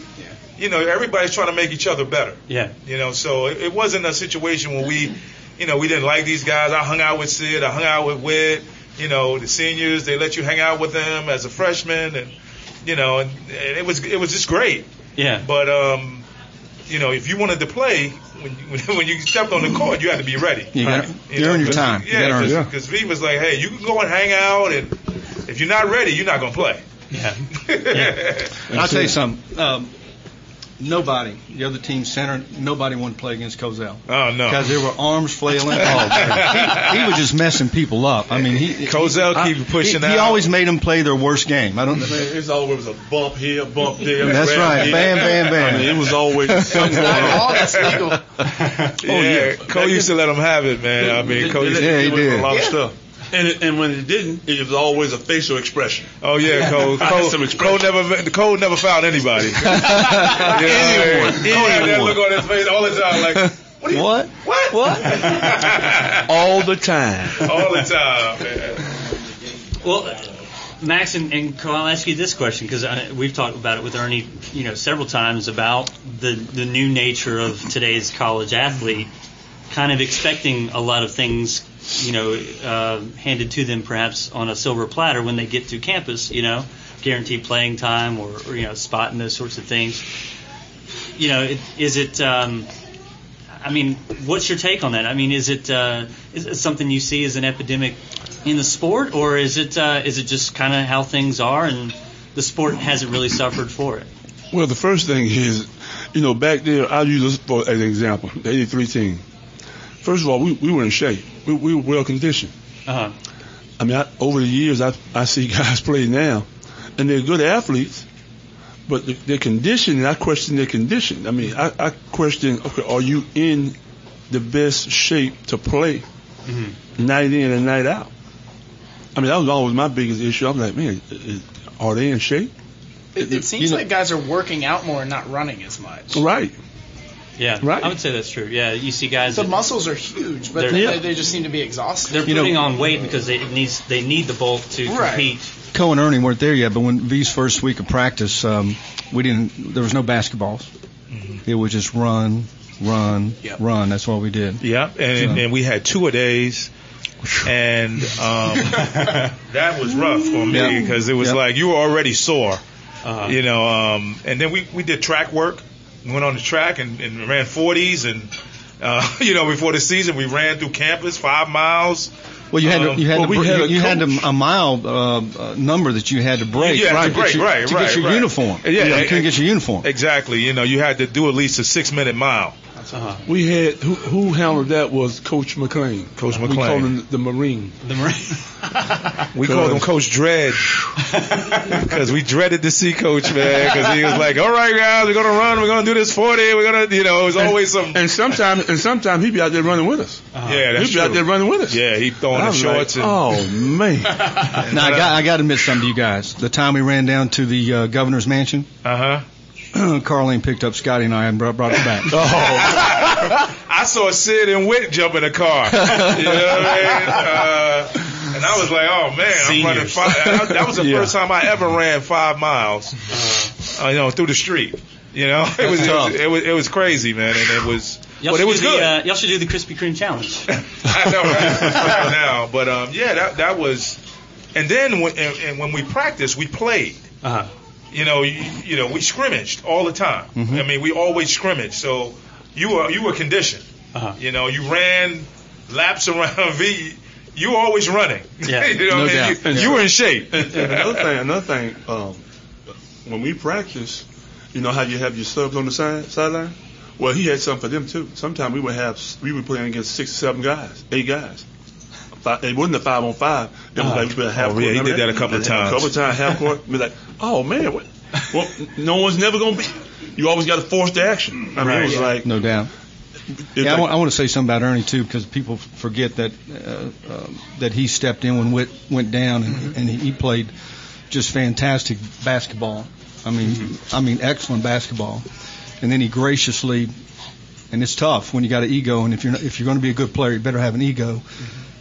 [SPEAKER 7] you know, everybody's trying to make each other better.
[SPEAKER 4] Yeah.
[SPEAKER 7] You know, so it, it wasn't a situation where we, you know, we didn't like these guys. I hung out with Sid. I hung out with Witt. You know, the seniors they let you hang out with them as a freshman, and you know, and, and it was it was just great.
[SPEAKER 4] Yeah.
[SPEAKER 7] But um, you know, if you wanted to play, when you, when you stepped on the court, you had to be ready.
[SPEAKER 6] You got
[SPEAKER 7] You
[SPEAKER 6] you earn your
[SPEAKER 7] 'cause-
[SPEAKER 6] time.
[SPEAKER 7] Yeah,
[SPEAKER 6] gotta earn it.
[SPEAKER 7] because V was like, hey, you can go and hang out, and if you're not ready, you're not gonna play.
[SPEAKER 4] Yeah.
[SPEAKER 6] I'll tell you something. Um, nobody, the other team center, nobody wanted to play against Cozell.
[SPEAKER 7] Oh no.
[SPEAKER 6] Because there were arms flailing. Oh, he, he was just messing people up. I mean, he
[SPEAKER 7] Cozell
[SPEAKER 6] I-
[SPEAKER 7] keep pushing
[SPEAKER 6] he, he always made them play their worst game. I don't.
[SPEAKER 5] It's always was a bump here, bump there.
[SPEAKER 6] That's right.
[SPEAKER 5] here.
[SPEAKER 6] Bam, bam, bam.
[SPEAKER 5] I mean, it was always something.
[SPEAKER 8] Not all that's legal.
[SPEAKER 7] yeah,
[SPEAKER 5] yeah.
[SPEAKER 7] Cole used to let him have it, man. I mean, Cole used to,
[SPEAKER 6] Yeah, he
[SPEAKER 5] was
[SPEAKER 6] did.
[SPEAKER 5] A lot of stuff. And, it, and when it didn't, it was always a facial expression.
[SPEAKER 7] Oh yeah, Cole.
[SPEAKER 5] I
[SPEAKER 7] Cole,
[SPEAKER 5] some
[SPEAKER 7] Cole
[SPEAKER 5] expression.
[SPEAKER 7] never Cole never found anybody. yeah,
[SPEAKER 5] Anyone,
[SPEAKER 7] Cole had that look on his face all the time, like what? Are you,
[SPEAKER 6] What?
[SPEAKER 7] What?
[SPEAKER 6] What?
[SPEAKER 5] All the time.
[SPEAKER 7] all the time, man.
[SPEAKER 4] Well, Max and, and Cole, I'll ask you this question because we've talked about it with Ernie, you know, several times about the the new nature of today's college athlete, kind of expecting a lot of things, you know, uh, handed to them perhaps on a silver platter when they get to campus, you know, guaranteed playing time or, or you know, spot and those sorts of things. You know, it, is it? Um, I mean, what's your take on that? I mean, is it uh, is it something you see as an epidemic in the sport, or is it uh, is it just kind of how things are and the sport hasn't really suffered for it?
[SPEAKER 5] Well, the first thing is, you know, back there, I'll use this for as an example, the 83 team. First of all, we, we were in shape. We, we were well conditioned.
[SPEAKER 4] Uh-huh.
[SPEAKER 5] I mean, I, over the years, I, I see guys play now, and they're good athletes, but the, their condition, and I question their condition. I mean, I, I question, okay, are you in the best shape to play
[SPEAKER 4] Mm-hmm.
[SPEAKER 5] night in and night out? I mean, that was always my biggest issue. I'm like, man, is- are they in shape?
[SPEAKER 8] It, it seems like guys are working out more and not running as much.
[SPEAKER 5] Right.
[SPEAKER 4] Yeah,
[SPEAKER 5] Right.
[SPEAKER 4] I would say that's true. Yeah, you see guys.
[SPEAKER 8] The
[SPEAKER 4] that-
[SPEAKER 8] muscles are huge, but
[SPEAKER 4] They're- Yeah.
[SPEAKER 8] they just seem to be exhausted.
[SPEAKER 4] They're putting on weight because they needs they need the bulk to
[SPEAKER 8] Right.
[SPEAKER 4] compete.
[SPEAKER 6] Co and Ernie weren't there yet, but when V's first week of practice, um, we didn't. There was no basketballs. It was just run, run, run. That's what we did.
[SPEAKER 7] Yeah, and,
[SPEAKER 6] So-
[SPEAKER 7] and we had two a days, and um, that was rough for me
[SPEAKER 6] Yeah.
[SPEAKER 7] because it was
[SPEAKER 6] Yeah.
[SPEAKER 7] like you were already sore,
[SPEAKER 4] Uh-huh.
[SPEAKER 7] you know. Um, and then we we did track work, we went on the track and, and ran 40s, and uh, you know before the season we ran through campus five miles.
[SPEAKER 6] Well, you had to,
[SPEAKER 7] Um,
[SPEAKER 6] you had
[SPEAKER 7] well,
[SPEAKER 6] to,
[SPEAKER 7] we had
[SPEAKER 6] you,
[SPEAKER 7] a
[SPEAKER 6] you had a, a mile uh, uh, number that you had to break.
[SPEAKER 7] Had
[SPEAKER 6] right,
[SPEAKER 7] to break,
[SPEAKER 6] get your,
[SPEAKER 7] right,
[SPEAKER 6] to
[SPEAKER 7] right,
[SPEAKER 6] get your
[SPEAKER 7] right.
[SPEAKER 6] uniform.
[SPEAKER 7] Yeah,
[SPEAKER 6] you, know, you couldn't get your uniform.
[SPEAKER 7] Exactly, you know you had to do at least a six minute mile.
[SPEAKER 4] Uh-huh.
[SPEAKER 5] We had who, who handled that was Coach McLean.
[SPEAKER 7] Coach McLean.
[SPEAKER 5] We called him the Marine.
[SPEAKER 4] The Marine.
[SPEAKER 7] We called him Coach Dread because we dreaded to see Coach man because he was like, "All right, guys, we're gonna run. We're gonna do this 40. We're gonna, you know, it was always some."
[SPEAKER 5] And sometimes, and sometimes he'd be out there running with us.
[SPEAKER 7] Yeah, that's true.
[SPEAKER 5] he'd be out there running with us.
[SPEAKER 7] Yeah, he throwing
[SPEAKER 5] I
[SPEAKER 7] the
[SPEAKER 5] was
[SPEAKER 7] shorts
[SPEAKER 5] like,
[SPEAKER 7] and
[SPEAKER 5] oh man.
[SPEAKER 6] Now I got, I got to admit something to you guys. The time we ran down to the uh, governor's mansion,
[SPEAKER 7] uh huh.
[SPEAKER 6] Carlene picked up Scotty and I and brought, brought us back.
[SPEAKER 7] Oh. I saw Sid and Witt jump in the car. You know what I mean? Uh, and I was like, oh man, I'm running five. That, that was the
[SPEAKER 5] Yeah.
[SPEAKER 7] first time I ever ran five miles. Uh, you know, through the street. You know, it was, it was it was it was crazy, man, and it was.
[SPEAKER 4] Y'all
[SPEAKER 7] but it was good.
[SPEAKER 4] The, uh, y'all should do the Krispy Kreme challenge.
[SPEAKER 7] I know right? now, but um, yeah, that that was. And then when and, and when we practiced, we played.
[SPEAKER 4] Uh-huh.
[SPEAKER 7] You know, you, you know, we scrimmaged all the time.
[SPEAKER 6] Mhm.
[SPEAKER 7] I mean, we always scrimmaged. So you were you were conditioned.
[SPEAKER 4] Uh-huh.
[SPEAKER 7] You know, you ran laps around V. You were always running.
[SPEAKER 4] Yeah,
[SPEAKER 7] you know,
[SPEAKER 6] no
[SPEAKER 7] what I mean?
[SPEAKER 6] doubt.
[SPEAKER 7] You, you were in shape.
[SPEAKER 5] And, and another thing, another thing, um, when we practice, you know how you have your subs on the side sideline. Well, he had something for them too. Sometimes we would have we were playing against six, seven guys, eight guys. Five, it wasn't a five on five. It was
[SPEAKER 7] Uh-huh.
[SPEAKER 5] like half
[SPEAKER 7] Oh,
[SPEAKER 5] court.
[SPEAKER 7] yeah, he did that a couple of times.
[SPEAKER 5] A couple of times, half court. Be like, oh man, what? Well, no one's never gonna be. You always got to force the action. I mean, it was
[SPEAKER 4] Right.
[SPEAKER 5] like,
[SPEAKER 6] No doubt. Yeah, I want, I want to say something about Ernie too, because people forget that uh, um, that he stepped in when Witt went down, and, and he played just fantastic basketball. I mean, I mean, excellent basketball. And then he graciously, and it's tough when you got an ego, and if you're not, if you're going to be a good player, you better have an ego.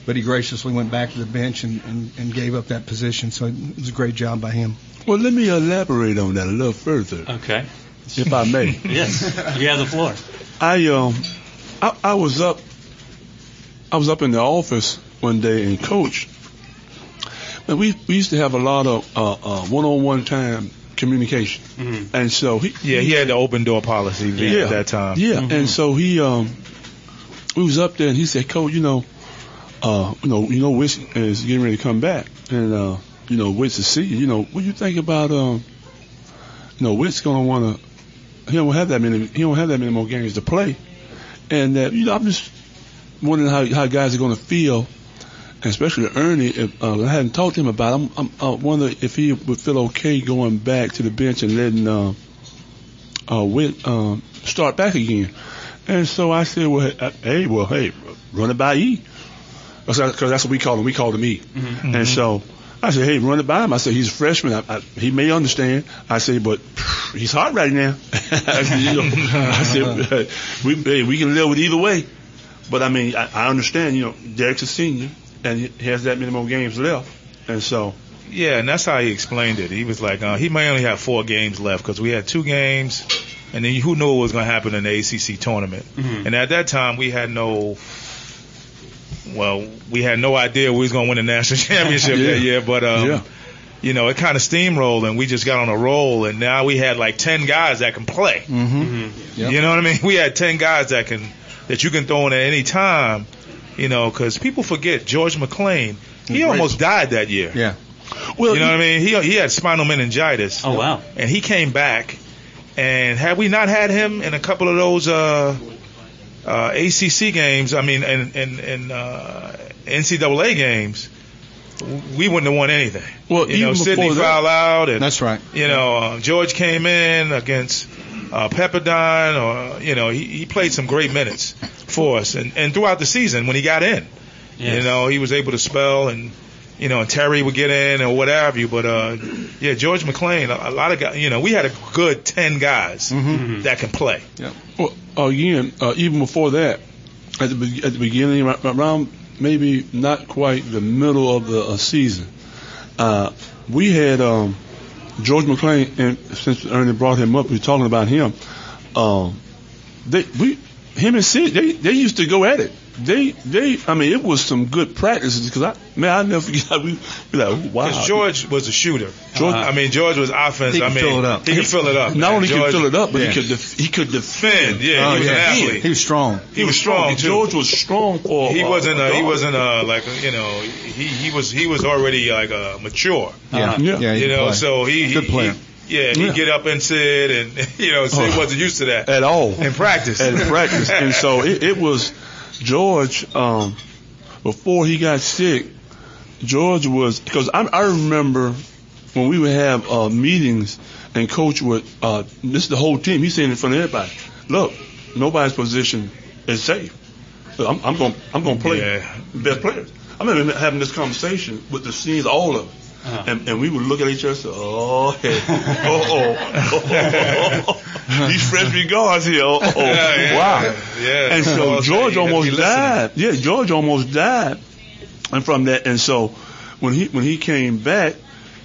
[SPEAKER 6] But he graciously went back to the bench and, and, and gave up that position. So it was a great job by him.
[SPEAKER 5] well, let me elaborate on that a little further,
[SPEAKER 4] Okay.
[SPEAKER 5] if I may.
[SPEAKER 4] Yes. You have the floor.
[SPEAKER 5] I um, I, I was up, I was up in the office one day and coach. And we we used to have a lot of uh, uh, one-on-one time communication,
[SPEAKER 4] Mm-hmm.
[SPEAKER 5] and so he
[SPEAKER 7] yeah, he had the open door policy V, at that time.
[SPEAKER 5] yeah,
[SPEAKER 4] Mm-hmm.
[SPEAKER 5] and so he um, we was up there and he said, Coach, you know, uh, you know, you know, Witz is getting ready to come back, and uh, you know, Witz is see you. You know, what do you think about um, you know, Witt's gonna want to, he don't have that many, he don't have that many more games to play, and that you know, I'm just wondering how how guys are gonna feel. Especially Ernie, if, uh, I hadn't talked to him about. it. I'm, I'm, I wonder if he would feel okay going back to the bench and letting uh, uh, Witt um, start back again. And so I said, well, uh, hey well, hey, run it by E. Because that's what we call him. We call him E.
[SPEAKER 7] Mm-hmm.
[SPEAKER 5] And so I said, hey, run it by him. I said, he's a freshman. I, I, he may understand. I said, but he's hot right now. I said, you know, I said we, hey, we can live with either way. But I mean, I, I understand, you know, Derek's a senior and he has that many more games left. And so,
[SPEAKER 7] Yeah, and that's how he explained it. He was like, uh, he may only have four games left because we had two games, and then who knew what was going to happen in the ACC tournament.
[SPEAKER 4] Mhm.
[SPEAKER 7] And at that time, we had no, well, we had no idea we was going to win the national championship
[SPEAKER 5] Yeah.
[SPEAKER 7] that year. But um,
[SPEAKER 5] Yeah.
[SPEAKER 7] you know, it kind of steamrolled, and we just got on a roll, and now we had like ten guys that can play.
[SPEAKER 6] Mm-hmm. Yep.
[SPEAKER 7] You know what I mean? We had ten guys that can that you can throw in at any time. You know, because people forget George McClain. He
[SPEAKER 6] Great.
[SPEAKER 7] almost died that year.
[SPEAKER 6] Yeah.
[SPEAKER 5] Well,
[SPEAKER 7] you know what I mean? He he had spinal meningitis.
[SPEAKER 4] Oh wow.
[SPEAKER 7] And he came back, and had we not had him in a couple of those uh, uh, ACC games, I mean, and and, and uh, NCAA games, we wouldn't have won anything.
[SPEAKER 5] Well,
[SPEAKER 7] you know,
[SPEAKER 5] even
[SPEAKER 7] Sidney
[SPEAKER 5] before that-
[SPEAKER 7] fouled out, and
[SPEAKER 6] That's right.
[SPEAKER 7] you know, uh, George came in against uh, Pepperdine, or you know, he, he played some great minutes for us, and, and throughout the season when he got in,
[SPEAKER 4] Yes.
[SPEAKER 7] you know, he was able to spell, and you know, and Terry would get in or what have you. But uh, yeah, George McClain, a, a lot of guys, you know, we had a good ten guys
[SPEAKER 6] Mm-hmm.
[SPEAKER 7] that can play. Yeah.
[SPEAKER 5] Well, again, uh, even before that, at the be- at the beginning, around maybe not quite the middle of the uh, season, uh, we had um, George McClain, and since Ernie brought him up, we're talking about him. Um, they we him and Sid, they they used to go at it. They they, I mean, it was some good practices because I man, I never forget. how We we like, oh, wow.
[SPEAKER 7] Because George was a shooter.
[SPEAKER 5] George-
[SPEAKER 7] I mean, George was offense.
[SPEAKER 6] He
[SPEAKER 7] I
[SPEAKER 6] could
[SPEAKER 7] mean,
[SPEAKER 6] fill it up.
[SPEAKER 7] He could fill it up.
[SPEAKER 5] Not
[SPEAKER 7] man.
[SPEAKER 5] only
[SPEAKER 7] George,
[SPEAKER 5] could fill it up, but
[SPEAKER 6] Yeah.
[SPEAKER 5] he could def- he could defend.
[SPEAKER 7] defend. Yeah, he was
[SPEAKER 6] yeah.
[SPEAKER 7] an athlete.
[SPEAKER 6] He was strong.
[SPEAKER 7] He was strong too.
[SPEAKER 5] George was strong for.
[SPEAKER 7] he
[SPEAKER 5] uh,
[SPEAKER 7] wasn't. Uh, he wasn't uh, like uh, you know. He he was he was already like uh, mature.
[SPEAKER 6] Yeah.
[SPEAKER 5] Yeah.
[SPEAKER 6] Yeah.
[SPEAKER 7] you know,
[SPEAKER 6] play.
[SPEAKER 7] so he, he
[SPEAKER 6] Good player.
[SPEAKER 7] He, yeah, he'd
[SPEAKER 5] Yeah.
[SPEAKER 7] get up and sit, and you know, Sid
[SPEAKER 5] Oh.
[SPEAKER 7] wasn't used to that
[SPEAKER 5] at all
[SPEAKER 7] in practice.
[SPEAKER 5] at practice, and so it, it was George. Um, before he got sick, George was because I, I remember when we would have uh, meetings and coach would uh, this is the whole team. He's saying in front of everybody, look, nobody's position is safe. So I'm, I'm going I'm going to play
[SPEAKER 7] Yeah.
[SPEAKER 5] best players. I remember having this conversation with the seniors, all of them.
[SPEAKER 4] Uh-huh.
[SPEAKER 5] And, and we would look at each other and say, oh, hey, oh, oh, oh, these freshman guards here, oh, oh,
[SPEAKER 7] Yeah, yeah,
[SPEAKER 5] wow.
[SPEAKER 7] yeah.
[SPEAKER 5] And so George almost died. Yeah, George almost died. And from that, and so when he when he came back,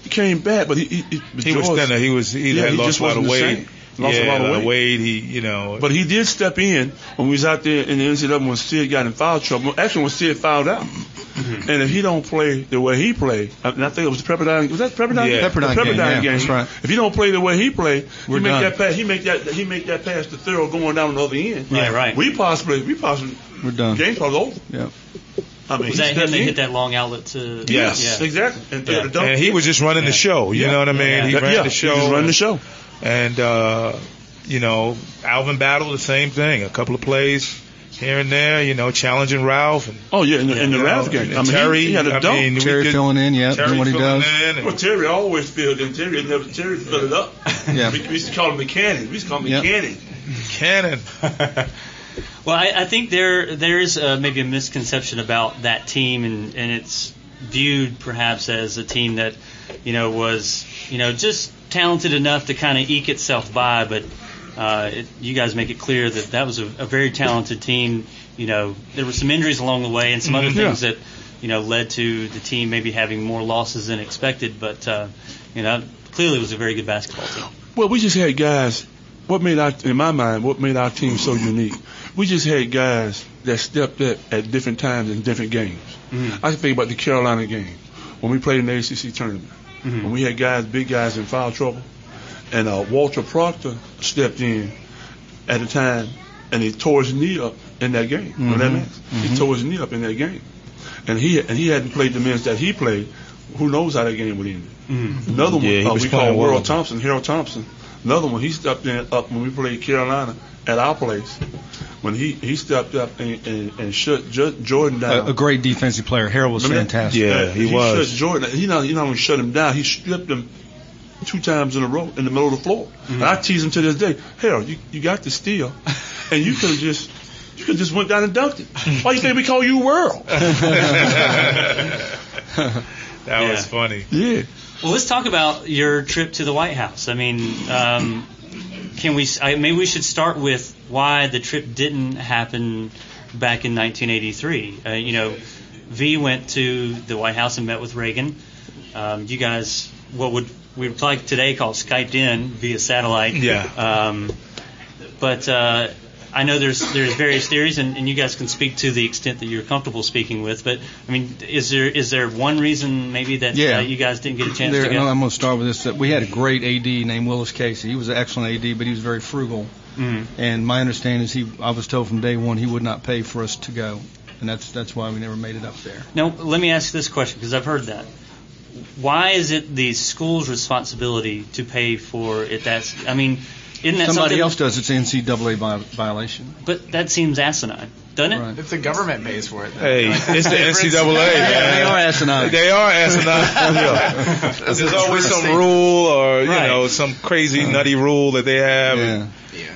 [SPEAKER 5] he came back, but he he, he,
[SPEAKER 7] He was thinner. He was. He
[SPEAKER 5] Yeah,
[SPEAKER 7] had
[SPEAKER 5] he
[SPEAKER 7] lost a lot of weight.
[SPEAKER 5] Same. Lost a
[SPEAKER 7] yeah,
[SPEAKER 5] lot of weight.
[SPEAKER 7] He, you know.
[SPEAKER 5] But he did step in when we was out there in the NCAA when Sid got in foul trouble. Actually, when Sid fouled out.
[SPEAKER 7] Mm-hmm.
[SPEAKER 5] And if he don't play the way he played, and I think it was the Pepperdine. Was that the Pepperdine?
[SPEAKER 7] Yeah.
[SPEAKER 5] game?
[SPEAKER 6] Pepperdine
[SPEAKER 5] The
[SPEAKER 6] game, yeah, that's right.
[SPEAKER 5] If he don't play the way he played, he
[SPEAKER 6] We're
[SPEAKER 5] make
[SPEAKER 6] done.
[SPEAKER 5] that pass. He make that. He make that pass to Thurl going down the other end.
[SPEAKER 4] Yeah, right.
[SPEAKER 5] We possibly. We possibly.
[SPEAKER 6] We're done.
[SPEAKER 5] Game probably over.
[SPEAKER 6] Yeah.
[SPEAKER 5] I mean,
[SPEAKER 4] Was
[SPEAKER 5] he
[SPEAKER 4] that him
[SPEAKER 5] stepped
[SPEAKER 4] that
[SPEAKER 5] in.
[SPEAKER 4] hit that long outlet to?
[SPEAKER 7] Yes.
[SPEAKER 4] Yeah.
[SPEAKER 5] Exactly. And,
[SPEAKER 4] Yeah.
[SPEAKER 7] and he was just running the show. You
[SPEAKER 5] Yeah.
[SPEAKER 7] know what I mean?
[SPEAKER 4] Yeah.
[SPEAKER 7] He
[SPEAKER 5] Yeah,
[SPEAKER 7] ran
[SPEAKER 5] yeah,
[SPEAKER 7] the
[SPEAKER 5] he
[SPEAKER 7] show.
[SPEAKER 5] just running the show.
[SPEAKER 7] And uh, you know, Alvin Battle, the same thing. A couple of plays here and there. You know, challenging Ralph and
[SPEAKER 5] Oh yeah, in the, in the
[SPEAKER 7] you know,
[SPEAKER 5] Ralph game.
[SPEAKER 7] and
[SPEAKER 5] I mean,
[SPEAKER 7] Terry.
[SPEAKER 5] he, he had a dunk.
[SPEAKER 7] mean, we
[SPEAKER 6] Terry
[SPEAKER 7] could-
[SPEAKER 6] filling in, yeah,
[SPEAKER 7] Terry
[SPEAKER 6] doing what he
[SPEAKER 7] filling
[SPEAKER 6] does.
[SPEAKER 7] in and-
[SPEAKER 5] Well, Terry always filled in. Terry never. Terry filled it up.
[SPEAKER 6] Yeah.
[SPEAKER 5] We, we used to call him mechanic. We used to call him
[SPEAKER 6] Yep.
[SPEAKER 5] mechanic.
[SPEAKER 7] Cannon.
[SPEAKER 4] Well, I, I think there there is uh, maybe a misconception about that team, and, and it's viewed perhaps as a team that you know was you know just talented enough to kind of eke itself by, but uh, it, you guys make it clear that that was a, a very talented team. You know, there were some injuries along the way and some other
[SPEAKER 5] Mhm.
[SPEAKER 4] things that you know led to the team maybe having more losses than expected, but uh, you know clearly it was a very good basketball team.
[SPEAKER 5] Well, we just had guys. What made our, in my mind, what made our team so unique? We just had guys that stepped up at different times in different games.
[SPEAKER 4] Mhm.
[SPEAKER 5] I can think about the Carolina game when we played in the ACC tournament.
[SPEAKER 4] Mhm.
[SPEAKER 5] When we had guys, big guys in foul trouble, and uh, Walter Proctor stepped in at the time, and he tore his knee up in that game. Remember that
[SPEAKER 6] Mhm.
[SPEAKER 5] He
[SPEAKER 6] Mhm.
[SPEAKER 5] tore his knee up in that game, and he and he hadn't played the minutes that he played. Who knows how that game would end?
[SPEAKER 4] Mm-hmm.
[SPEAKER 5] Another one
[SPEAKER 7] Yeah, he
[SPEAKER 5] uh, we call
[SPEAKER 7] playing well.
[SPEAKER 5] World Thompson, Harold Thompson. Another one, he stepped in up when we played Carolina at our place. When he, he stepped up and, and, and shut Jordan down.
[SPEAKER 6] A, a great defensive player. Harold was
[SPEAKER 5] Remember that?
[SPEAKER 6] fantastic.
[SPEAKER 7] Yeah, he was.
[SPEAKER 5] Shut Jordan. He not he not only shut him down, he stripped him two times in a row in the middle of the floor.
[SPEAKER 7] Mm-hmm.
[SPEAKER 5] And I tease him to this day. Harold, you, you got the steal, and you could have just you could just went down and dunked it. Why you think we call you World?
[SPEAKER 7] That
[SPEAKER 4] Yeah.
[SPEAKER 7] was funny.
[SPEAKER 5] yeah.
[SPEAKER 4] Well, let's talk about your trip to the White House. I mean, um, can we? I, maybe we should start with why the trip didn't happen back in 1983. Uh, you know, V went to the White House and met with Reagan. Um, you guys, what would we would like today call Skyped in via satellite?
[SPEAKER 7] Yeah.
[SPEAKER 4] Um, but uh, I know there's there's various theories, and, and you guys can speak to the extent that you're comfortable speaking with. But I mean, is there is there one reason maybe that
[SPEAKER 6] Yeah.
[SPEAKER 4] uh, you guys didn't get a chance
[SPEAKER 6] There,
[SPEAKER 4] to
[SPEAKER 6] no. I'm going to start with this. That we had a great AD named Willis Casey. He was an excellent AD, but he was very frugal.
[SPEAKER 4] Mhm.
[SPEAKER 6] And my understanding is he, I was told from day one he would not pay for us to go, and that's that's why we never made it up there.
[SPEAKER 4] Now, let me ask this question because I've heard that. Why is it the school's responsibility to pay for it? That's, I mean, isn't that
[SPEAKER 6] Somebody else does. It's NCAA vi- violation.
[SPEAKER 4] But that seems asinine, doesn't it?
[SPEAKER 8] If the government pays for it. then.
[SPEAKER 7] Hey, it's the NCAA. man.
[SPEAKER 6] They are asinine.
[SPEAKER 7] They are asinine. There's always some rule or you
[SPEAKER 4] Right.
[SPEAKER 7] know some crazy nutty rule that they have.
[SPEAKER 6] Yeah.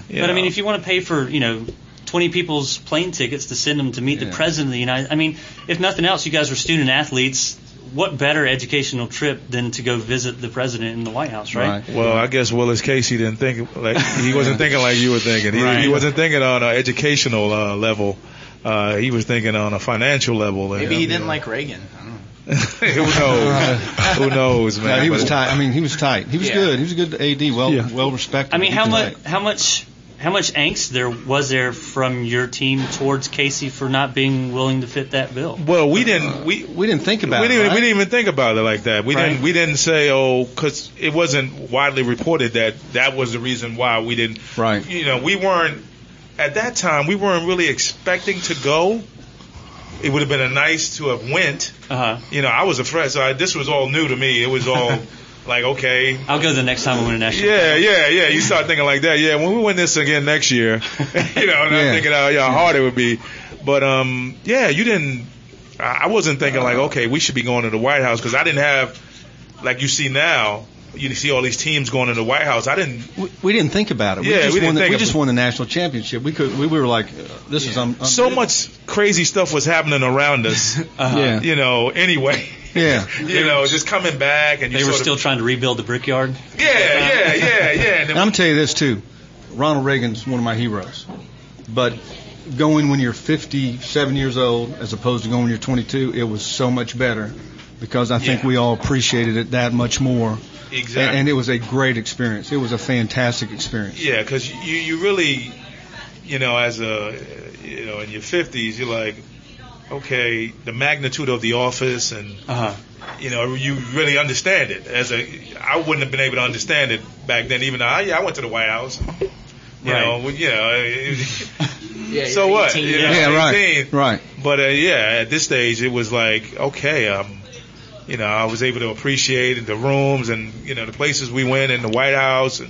[SPEAKER 7] you
[SPEAKER 4] But I mean, if you want to pay for, you know, 20 people's plane tickets to send them to meet the president of the United, I mean, if nothing else, you guys were student athletes. What better educational trip than to go visit the president in the White House, right?
[SPEAKER 6] Right.
[SPEAKER 7] Well, I guess Willis Casey didn't think like he wasn't thinking like you were thinking. He,
[SPEAKER 4] Right.
[SPEAKER 7] he wasn't thinking on an educational uh, level. Uh, he was thinking on a financial level. and,
[SPEAKER 8] Maybe he didn't
[SPEAKER 7] know.
[SPEAKER 8] like Reagan. I don't know.
[SPEAKER 7] Who knows? Who knows, man?
[SPEAKER 6] No, he was tight. I mean, he was tight. He was
[SPEAKER 8] Yeah.
[SPEAKER 6] good. He was a good AD. Well,
[SPEAKER 5] Yeah.
[SPEAKER 6] well respected.
[SPEAKER 4] I mean, how much, how much, how much angst there was there from your team towards Casey for not being willing to fit that bill?
[SPEAKER 7] Well, we didn't. We
[SPEAKER 6] We didn't think about
[SPEAKER 7] we
[SPEAKER 6] it.
[SPEAKER 7] didn't,
[SPEAKER 6] right?
[SPEAKER 7] we didn't even think about it like that. We
[SPEAKER 4] Right.
[SPEAKER 7] didn't we didn't say oh because it wasn't widely reported that that was the reason why we didn't.
[SPEAKER 6] Right.
[SPEAKER 7] You know, we weren't at that time. We weren't really expecting to go. It would have been a nice to have went.
[SPEAKER 4] Uh huh.
[SPEAKER 7] You know, I was afraid. So I, this was all new to me. It was all like okay.
[SPEAKER 4] I'll go the next time we win a national.
[SPEAKER 7] Yeah, yeah, yeah. You start thinking like that. Yeah, when we win this again next year, you know, and
[SPEAKER 6] Yeah.
[SPEAKER 7] I'm thinking how, how hard it would be. But um, yeah, you didn't. I I wasn't thinking like, okay, we should be going to the White House because I didn't have, like you see now, you see all these teams going to the White House. I didn't.
[SPEAKER 6] We, we didn't think about it.
[SPEAKER 7] Yeah,
[SPEAKER 6] we just
[SPEAKER 7] we didn't
[SPEAKER 6] won the,
[SPEAKER 7] think
[SPEAKER 6] we just won the national championship. We could. We, we were like, uh, this is um,
[SPEAKER 7] So much crazy stuff was happening around us.
[SPEAKER 4] Uh-huh.
[SPEAKER 6] Yeah.
[SPEAKER 7] You know. Anyway.
[SPEAKER 6] Yeah.
[SPEAKER 7] you know, just coming back and you
[SPEAKER 4] They were still
[SPEAKER 7] of,
[SPEAKER 4] trying to rebuild the brickyard.
[SPEAKER 7] yeah, yeah, yeah, yeah. And
[SPEAKER 6] And I'm gonna tell you this too. Ronald Reagan's one of my heroes. But going when you're 57 years old as opposed to going when you're 22, it was so much better because I think
[SPEAKER 7] Yeah.
[SPEAKER 6] we all appreciated it that much more.
[SPEAKER 7] exactly.
[SPEAKER 6] And, and it was a great experience. It was a fantastic experience.
[SPEAKER 7] Yeah, because you you really, you know, as a you know in your fifties, you're like, okay, the magnitude of the office, and
[SPEAKER 4] Uh huh.
[SPEAKER 7] you know, you really understand it. As a, I wouldn't have been able to understand it back then. Even though I, yeah, I went to the White House. You
[SPEAKER 4] Right.
[SPEAKER 7] know, well, you know,
[SPEAKER 8] Yeah,
[SPEAKER 7] so
[SPEAKER 8] you're
[SPEAKER 7] what?
[SPEAKER 8] 18,
[SPEAKER 7] You know,
[SPEAKER 6] Yeah, right.
[SPEAKER 7] 18.
[SPEAKER 6] Right.
[SPEAKER 7] But uh, yeah, at this stage, it was like, okay, um, you know, I was able to appreciate the rooms and you know the places we went in the White House, and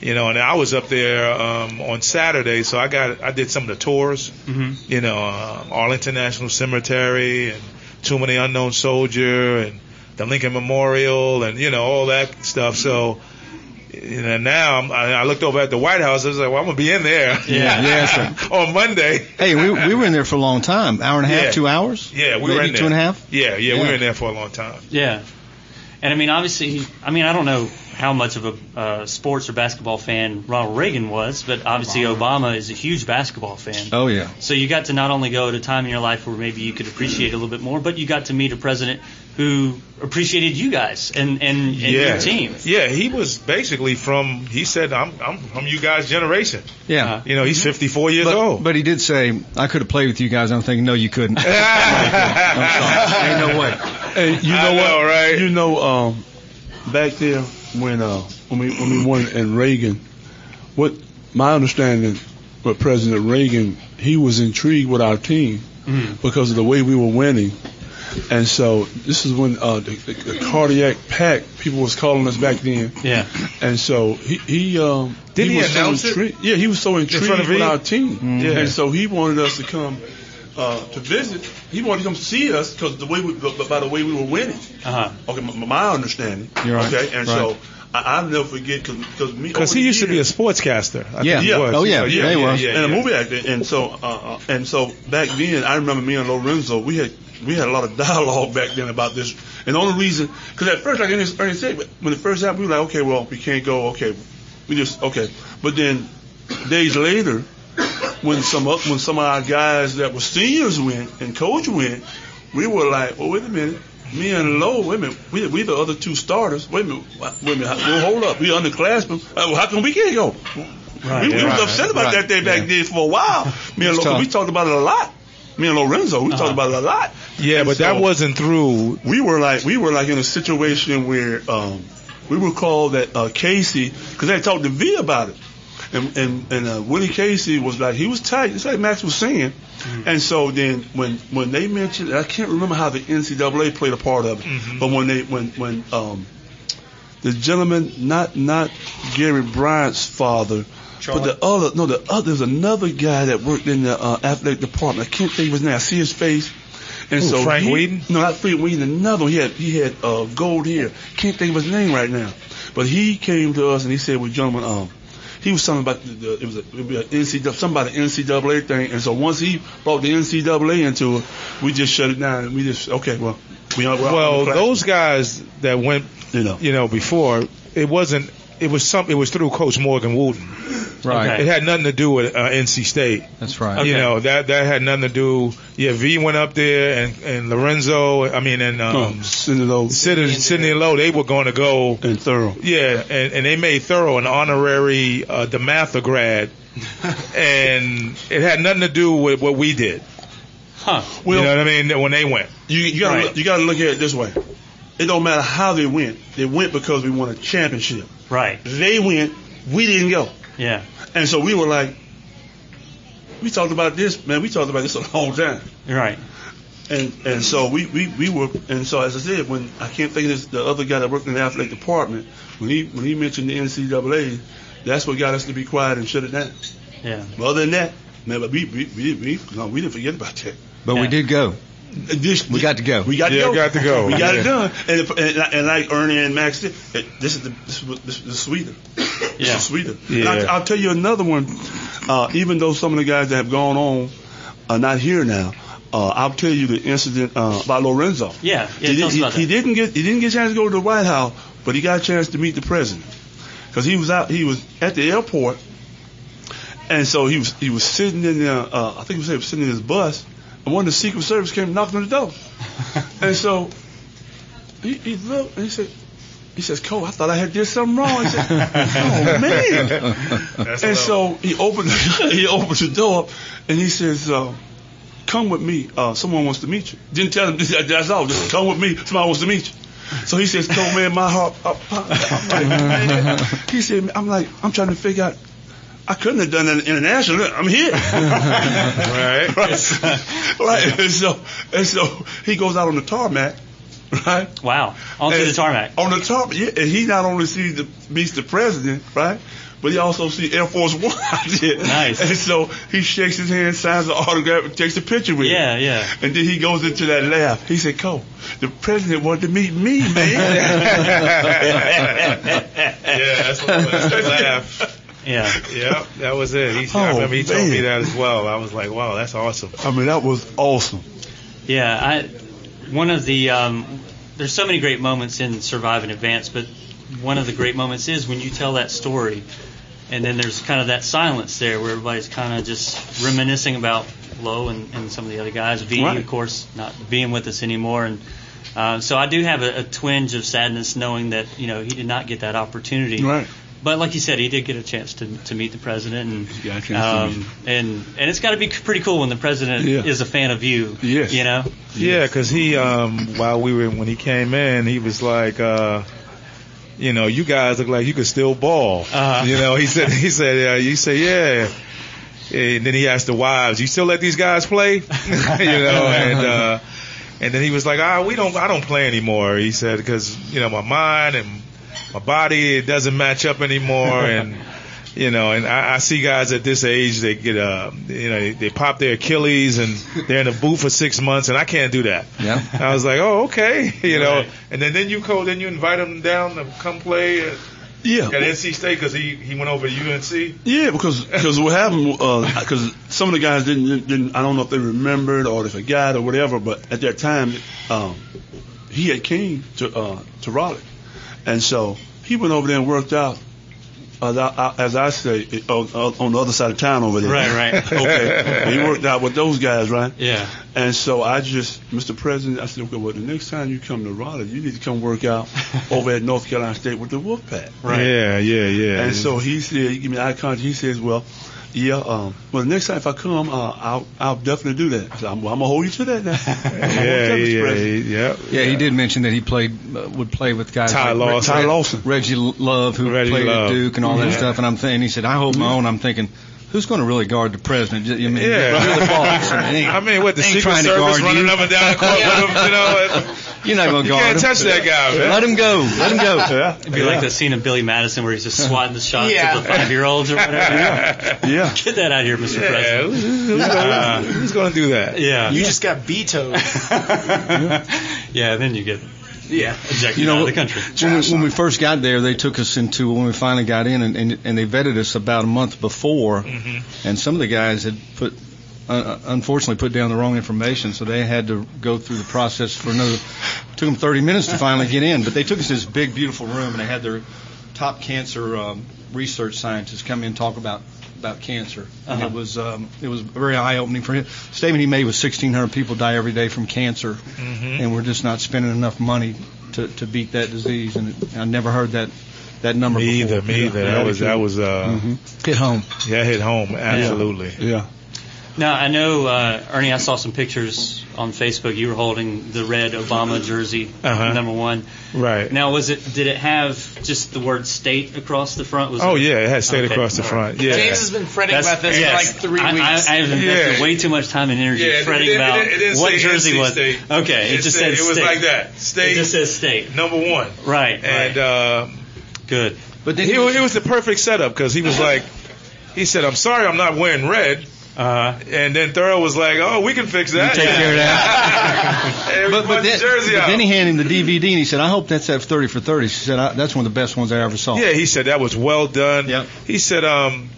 [SPEAKER 7] you know, and I was up there um, on Saturday, so I got I did some of the tours,
[SPEAKER 4] hmm
[SPEAKER 7] you know, uh, Arlington National Cemetery and Tomb of the Unknown Soldier and the Lincoln Memorial and you know all that stuff. So. You know, now I'm, I I looked over at the White House. I was like, "Well, I'm gonna be in there."
[SPEAKER 4] Yeah.
[SPEAKER 6] Yeah, sir.
[SPEAKER 7] on Monday.
[SPEAKER 6] Hey, we, we were in there for a long time. Hour and a half,
[SPEAKER 7] Yeah.
[SPEAKER 6] two hours?
[SPEAKER 7] Yeah, we
[SPEAKER 6] Maybe
[SPEAKER 7] were in there.
[SPEAKER 6] two and a half?
[SPEAKER 7] Yeah, yeah, we were in there for a long time.
[SPEAKER 4] Yeah. And I mean, obviously, I mean, I don't know how much of a uh, sports or basketball fan Ronald Reagan was, but obviously Obama is a huge basketball fan.
[SPEAKER 6] Oh, yeah.
[SPEAKER 4] So you got to not only go at a time in your life where maybe you could appreciate a little bit more, but you got to meet a president who appreciated you guys and and, and
[SPEAKER 7] yeah,
[SPEAKER 4] your team.
[SPEAKER 7] Yeah, he was basically from. He said, "I'm I'm from you guys' generation."
[SPEAKER 6] Yeah.
[SPEAKER 4] Uh,
[SPEAKER 7] You know, he's 54 years
[SPEAKER 6] But,
[SPEAKER 7] old.
[SPEAKER 6] but he did say, I could have played with you guys. I'm thinking, no, you couldn't. I'm sorry. Ain't no way.
[SPEAKER 5] Hey, you
[SPEAKER 7] I
[SPEAKER 5] know what?
[SPEAKER 7] know, right?
[SPEAKER 5] You know, um, back there when uh when we when we won in Reagan, what my understanding with President Reagan, he was intrigued with our team because of the way we were winning. And so this is when uh, the, the, the cardiac pack people was calling us back then.
[SPEAKER 4] Yeah.
[SPEAKER 5] And so he he um
[SPEAKER 7] Didn't he
[SPEAKER 5] was
[SPEAKER 7] announce
[SPEAKER 5] so
[SPEAKER 7] it?
[SPEAKER 5] intrigued. Yeah, he was so intrigued with our team.
[SPEAKER 7] Yeah.
[SPEAKER 5] And so he wanted us to come uh, to visit. He wanted to come see us because the way we by the way we were winning.
[SPEAKER 4] Uh huh.
[SPEAKER 5] Okay, my, my understanding.
[SPEAKER 6] You're right.
[SPEAKER 5] Okay, and
[SPEAKER 6] Right.
[SPEAKER 5] so I, I'll never forget because me
[SPEAKER 7] Because he
[SPEAKER 5] the
[SPEAKER 7] used to be a sportscaster. I
[SPEAKER 6] Yeah.
[SPEAKER 7] think
[SPEAKER 6] Yeah.
[SPEAKER 7] was.
[SPEAKER 6] Oh, yeah.
[SPEAKER 7] yeah,
[SPEAKER 6] Yeah, he was.
[SPEAKER 7] yeah,
[SPEAKER 5] and a movie actor, and so uh, uh, and so back then I remember me and Lorenzo we had we had a lot of dialogue back then about this, and the only reason because at first like Ernest, Ernest said when it first happened we were like okay well we can't go okay we just okay but then days later when some of- when some of our guys that were seniors went and coach went we were like oh wait a minute me and Lowe, wait a minute, we, we the other two starters. Wait a minute, wait a minute, well, hold up, we underclassmen. Uh, well, how come we can't go?
[SPEAKER 7] Right,
[SPEAKER 5] we, we
[SPEAKER 7] yeah,
[SPEAKER 5] was
[SPEAKER 7] right,
[SPEAKER 5] upset about
[SPEAKER 6] right,
[SPEAKER 5] that day back
[SPEAKER 6] yeah.
[SPEAKER 5] then for a while. Me and
[SPEAKER 6] It's
[SPEAKER 5] Lo, we talked about it a lot. Me and Lorenzo, we
[SPEAKER 4] Uh-huh.
[SPEAKER 5] talked about it a lot.
[SPEAKER 7] Yeah,
[SPEAKER 5] And
[SPEAKER 7] but that wasn't through.
[SPEAKER 5] We were like, we were like in a situation where um, we were called that uh, Casey, because they talked to V about it, And and and uh, Willie Casey was like he was tight, It's like Max was saying. And so then when when they mentioned, I can't remember how the NCAA played a part of it, but when they when when um the gentleman, not not Gary Bryant's father, but the other no the other there's another guy that worked in the uh, athletic department. I can't think of his name. I see his face. And
[SPEAKER 7] Who,
[SPEAKER 5] so
[SPEAKER 7] Frank
[SPEAKER 5] he,
[SPEAKER 7] Weedon?
[SPEAKER 5] No, not Frank Weedon. Another one. He had he had uh, gold hair. Can't think of his name right now. But he came to us and he said, "Well, gentlemen, um, he was talking about the, the it was a, it would be an NCAA NCAA thing." And so once he brought the NCAA into it, we just shut it down and we just okay, well, we
[SPEAKER 7] Well,
[SPEAKER 5] the
[SPEAKER 7] those guys that went,
[SPEAKER 5] you know,
[SPEAKER 7] you know, before it wasn't. It was some. It was through Coach Morgan Wootten.
[SPEAKER 6] Right. Okay.
[SPEAKER 7] It had nothing to do with uh, NC State.
[SPEAKER 6] That's right.
[SPEAKER 7] You
[SPEAKER 6] Okay.
[SPEAKER 7] know that that had nothing to do. Yeah, V went up there, and and Lorenzo. I mean, and um,
[SPEAKER 5] Sidney Lowe,
[SPEAKER 7] Sidney, Sidney Lowe. They were going to go
[SPEAKER 5] and Thurl.
[SPEAKER 7] Yeah, and, and they made Thurl an honorary uh, DeMatha grad, and it had nothing to do with what we did.
[SPEAKER 4] Huh.
[SPEAKER 7] you know what I mean? When they went.
[SPEAKER 5] You, you gotta
[SPEAKER 7] Right.
[SPEAKER 5] look, you gotta look at it this way. It don't matter how they went. They went because we won a championship.
[SPEAKER 4] Right.
[SPEAKER 5] They went. We didn't go.
[SPEAKER 4] Yeah.
[SPEAKER 5] And so we were like, we talked about this, man. We talked about this a long time.
[SPEAKER 4] Right.
[SPEAKER 5] And and so we, we, we were and so as I said, when I can't think of this, the other guy that worked in the athletic department, when he when he mentioned the NCAA, that's what got us to be quiet and shut it down.
[SPEAKER 4] Yeah.
[SPEAKER 5] But other than that, man, but we we we, we no, we didn't forget about that.
[SPEAKER 6] But we did go.
[SPEAKER 5] This,
[SPEAKER 6] we got to go.
[SPEAKER 5] We got to
[SPEAKER 7] Yeah,
[SPEAKER 5] go.
[SPEAKER 7] got to go.
[SPEAKER 5] We got
[SPEAKER 7] Yeah.
[SPEAKER 5] it done. And, if- and, and like Ernie and Max did, this is the this is, what- this is sweeter. This
[SPEAKER 4] Yeah.
[SPEAKER 5] is sweeter.
[SPEAKER 7] Yeah.
[SPEAKER 5] And I, I'll tell you another one. Uh, even though some of the guys that have gone on are not here now, uh, I'll tell you the incident uh, about Lorenzo.
[SPEAKER 4] Yeah. Yeah.
[SPEAKER 5] he,
[SPEAKER 4] tell
[SPEAKER 5] he, he didn't get he didn't get a chance to go to the White House, but he got a chance to meet the president because he was out he was at the airport, and so he was he was sitting in the uh, I think he was sitting in his bus, and one of the Secret Service came and knocked on the door, and so he, he looked and he said. He says, Cole, I thought I had did something wrong. He said, Oh man! and so he opened he opens the door and he says, uh, "Come with me. Uh, someone wants to meet you." Didn't tell him that's all. Just come with me. Somebody wants to meet you. So he says, "No man, my heart." Uh, I'm like, man. He said, "I'm like, I'm trying to figure out." I couldn't have done that internationally. I'm here.
[SPEAKER 7] right.
[SPEAKER 5] right. right. And so, and so he goes out on the tarmac, right?
[SPEAKER 4] Wow. Onto
[SPEAKER 5] And
[SPEAKER 4] the tarmac.
[SPEAKER 5] On the tarmac, yeah. And he not only sees the meets the president, right? But he also sees Air Force One out there.
[SPEAKER 4] Nice.
[SPEAKER 5] And so he shakes his hand, signs the autograph, takes a picture with
[SPEAKER 4] Yeah,
[SPEAKER 5] him.
[SPEAKER 4] yeah. yeah.
[SPEAKER 5] And then he goes into that laugh. He said, "Cole, the president wanted to meet me, man."
[SPEAKER 7] Yeah, that's what it was. Laugh.
[SPEAKER 4] Yeah.
[SPEAKER 7] Yep, that was it. He,
[SPEAKER 5] Oh,
[SPEAKER 7] I remember he told me that as well. I was like, wow, that's awesome.
[SPEAKER 5] I mean, that was awesome.
[SPEAKER 4] Yeah, I one of the um, there's so many great moments in Survive and Advance, but one of the great moments is when you tell that story, and then there's kind of that silence there where everybody's kind of just reminiscing about Lowe and, and some of the other guys. V,
[SPEAKER 5] Right.
[SPEAKER 4] of course, not being with us anymore, and uh, so I do have a, a twinge of sadness knowing that you know he did not get that opportunity.
[SPEAKER 5] Right.
[SPEAKER 4] But like you said, he did get a chance to, to meet the president, and
[SPEAKER 5] got a chance to
[SPEAKER 4] um, and and it's got to be pretty cool when the president
[SPEAKER 7] Yeah.
[SPEAKER 4] is a fan of you.
[SPEAKER 5] Yes.
[SPEAKER 4] You know.
[SPEAKER 7] Yeah, because he, um, while we were when he came in, he was like, uh, you know, you guys look like you could still ball.
[SPEAKER 4] Uh-huh.
[SPEAKER 7] You know, he said, he said, uh, you say, yeah. And then he asked the wives, "You still let these guys play?" you know, and uh, and then he was like, "Ah, we don't, I don't play anymore." He said, "Because you know, my mind and my body it doesn't match up anymore, and you know, and I, I see guys at this age they get uh, you know, they, they pop their Achilles and they're in the booth for six months, and I can't do that."
[SPEAKER 6] Yeah.
[SPEAKER 7] I was like, "Oh, okay," you know,
[SPEAKER 4] Right.
[SPEAKER 7] and then then you call, then you invite them down to come play at,
[SPEAKER 5] Yeah.
[SPEAKER 7] at NC State because he he went over to UNC.
[SPEAKER 5] Yeah, because because what happened? Because some of the guys didn't didn't. I don't know if they remembered or they forgot or whatever. But at that time, um, he had came to uh, to Raleigh, and so he went over there and worked out. As I, as I say, on, on the other side of town over there.
[SPEAKER 4] Right, right.
[SPEAKER 5] okay. He worked out with those guys, right?
[SPEAKER 4] Yeah.
[SPEAKER 5] And so I just, Mr. President, I said, okay, well, the next time you come to Raleigh, you need to come work out over at North Carolina State with the Wolfpack.
[SPEAKER 4] Right.
[SPEAKER 7] Yeah, yeah, yeah.
[SPEAKER 5] And so he said, he gave me eye contact. He says, well, Yeah. Um, well, the next time if I come, uh, I'll I'll definitely do that. So I'm, I'm gonna hold you to that now.
[SPEAKER 7] Yeah, yeah, yeah,
[SPEAKER 6] Yeah, he did mention that he played uh, would play with guys
[SPEAKER 7] Ty
[SPEAKER 6] like
[SPEAKER 7] Lawson.
[SPEAKER 6] Reg-
[SPEAKER 7] Ty Lawson.
[SPEAKER 6] Reggie Love, who
[SPEAKER 7] Reggie
[SPEAKER 6] played
[SPEAKER 7] Love.
[SPEAKER 6] at Duke and all that
[SPEAKER 7] Yeah.
[SPEAKER 6] stuff. And I'm thinking, he said, I hold my own. I'm thinking, who's going to really guard the president? I mean,
[SPEAKER 7] Yeah.
[SPEAKER 6] really boss. I mean,
[SPEAKER 7] I mean, what the Secret
[SPEAKER 6] trying to
[SPEAKER 7] Service
[SPEAKER 6] guard
[SPEAKER 7] running
[SPEAKER 6] you.
[SPEAKER 7] up and down the court with him, you know?
[SPEAKER 6] You're not going to
[SPEAKER 7] You
[SPEAKER 6] guard
[SPEAKER 7] can't
[SPEAKER 6] him.
[SPEAKER 7] touch that guy, man.
[SPEAKER 6] Let him go. Let him go.
[SPEAKER 4] It'd be like the scene of Billy Madison where he's just swatting the shots
[SPEAKER 8] Yeah.
[SPEAKER 4] at the five-year-olds or whatever.
[SPEAKER 5] Yeah. Yeah.
[SPEAKER 4] Get that out of here, Mr.
[SPEAKER 7] Yeah,
[SPEAKER 4] President.
[SPEAKER 7] who's, who's gonna, who's gonna do that?
[SPEAKER 4] Yeah.
[SPEAKER 8] You just got vetoed.
[SPEAKER 4] yeah, then you get
[SPEAKER 8] yeah.
[SPEAKER 4] ejected
[SPEAKER 6] You know,
[SPEAKER 4] out of the country.
[SPEAKER 6] When we, when we first got there, they took us into when we finally got in, and, and, and they vetted us about a month before,
[SPEAKER 7] Mm-hmm.
[SPEAKER 6] and some of the guys had put, uh, unfortunately, put down the wrong information, so they had to go through the process for another. Took them 30 minutes to finally get in, but they took us to this big, beautiful room, and they had their top cancer um, research scientists come in and talk about about cancer, and
[SPEAKER 4] Uh-huh.
[SPEAKER 6] it was um, it was very eye opening for him. Statement he made was 1,600 people die every day from cancer,
[SPEAKER 7] Mhm.
[SPEAKER 6] and we're just not spending enough money to, to beat that disease. And it, I never heard that that number
[SPEAKER 7] Me
[SPEAKER 6] before.
[SPEAKER 7] either, me either. That was that was uh,
[SPEAKER 6] Mhm. hit home.
[SPEAKER 7] yeah, hit home absolutely.
[SPEAKER 5] Yeah.
[SPEAKER 4] Now I know, uh, Ernie. I saw some pictures on Facebook. You were holding the red Obama jersey,
[SPEAKER 7] Uh-huh.
[SPEAKER 4] number one.
[SPEAKER 7] Right.
[SPEAKER 4] Now, was it? Did it have just the word "state" across the front? Was
[SPEAKER 7] Oh
[SPEAKER 4] it,
[SPEAKER 7] yeah, it had "state"
[SPEAKER 4] Okay.
[SPEAKER 7] across the front. Yeah.
[SPEAKER 8] James has been fretting
[SPEAKER 4] That's-
[SPEAKER 8] about this
[SPEAKER 4] yes.
[SPEAKER 8] for like three
[SPEAKER 4] I,
[SPEAKER 8] weeks.
[SPEAKER 4] I, I have invested
[SPEAKER 7] Yeah.
[SPEAKER 4] way too much time and energy
[SPEAKER 7] Yeah,
[SPEAKER 4] fretting
[SPEAKER 7] didn't- it
[SPEAKER 4] about
[SPEAKER 7] didn't- it
[SPEAKER 4] what jersey
[SPEAKER 7] NC
[SPEAKER 4] was.
[SPEAKER 7] State.
[SPEAKER 4] Okay, it,
[SPEAKER 7] It
[SPEAKER 4] just
[SPEAKER 7] said-
[SPEAKER 4] said
[SPEAKER 7] it was
[SPEAKER 4] state.
[SPEAKER 7] like that. State-
[SPEAKER 4] It just says state.
[SPEAKER 7] number one.
[SPEAKER 4] Right.
[SPEAKER 7] And
[SPEAKER 4] right.
[SPEAKER 7] um,
[SPEAKER 4] Good.
[SPEAKER 6] But then
[SPEAKER 7] he, wa- it was the perfect setup because he was like, he said, "I'm sorry, I'm not wearing red."
[SPEAKER 4] Uh,
[SPEAKER 7] And then Thurl was like, "Oh, we can fix that.
[SPEAKER 6] take care of
[SPEAKER 7] that." and
[SPEAKER 6] But, but,
[SPEAKER 7] put
[SPEAKER 6] then,
[SPEAKER 7] the jersey
[SPEAKER 6] but
[SPEAKER 7] out.
[SPEAKER 6] then he handed him the DVD and he said, "I hope that's that 30 for 30." She said, I, "That's one of the best ones I ever saw."
[SPEAKER 7] Yeah, he said that was well done.
[SPEAKER 6] Yep.
[SPEAKER 7] He said, um,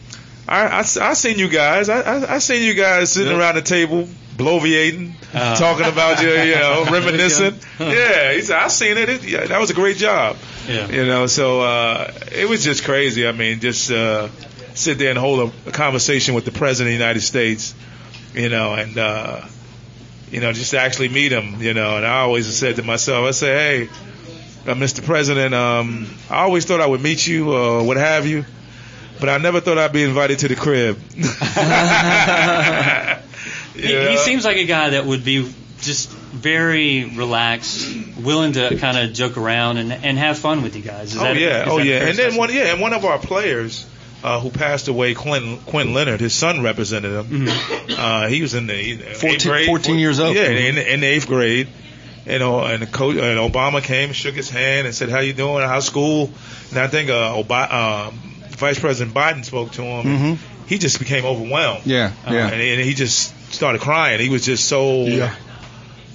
[SPEAKER 7] I, I, I seen you guys. I, I, I seen you guys sitting
[SPEAKER 6] Yep.
[SPEAKER 7] around the table, bloviating,
[SPEAKER 4] Uh.
[SPEAKER 7] talking about you, you know, reminiscing. yeah, he said, I seen it. it yeah, that was a great job.
[SPEAKER 4] Yeah.
[SPEAKER 7] You know, so uh, it was just crazy. I mean, just uh, sit there and hold a, a conversation with the president of the United States. You know, and uh, you know, just to actually meet him. You know, and I always said to myself, I say, hey. Uh, Mr. President, um, I always thought I would meet you or what have you, but I never thought I'd be invited to the crib.
[SPEAKER 4] He, he seems like a guy that would be just very relaxed, willing to kind of joke around and and have fun with you guys. Is
[SPEAKER 7] oh
[SPEAKER 4] that,
[SPEAKER 7] yeah, oh yeah, and then one yeah, and one of our players uh, who passed away, Quinton Quinton Leonard, his son represented him. Uh, he was in the eighth
[SPEAKER 6] 14
[SPEAKER 7] grade,
[SPEAKER 6] 14 years old.
[SPEAKER 7] Yeah, in, in the eighth grade. You know, and the coach and Obama came, shook his hand, and said, "How you doing? How's school?" And I think uh, Ob- um, Vice President Biden spoke to him.
[SPEAKER 6] Mhm.
[SPEAKER 7] He just became overwhelmed.
[SPEAKER 6] Yeah,
[SPEAKER 7] Uh,
[SPEAKER 6] yeah.
[SPEAKER 7] and, and he just started crying. He was just so.
[SPEAKER 5] Yeah.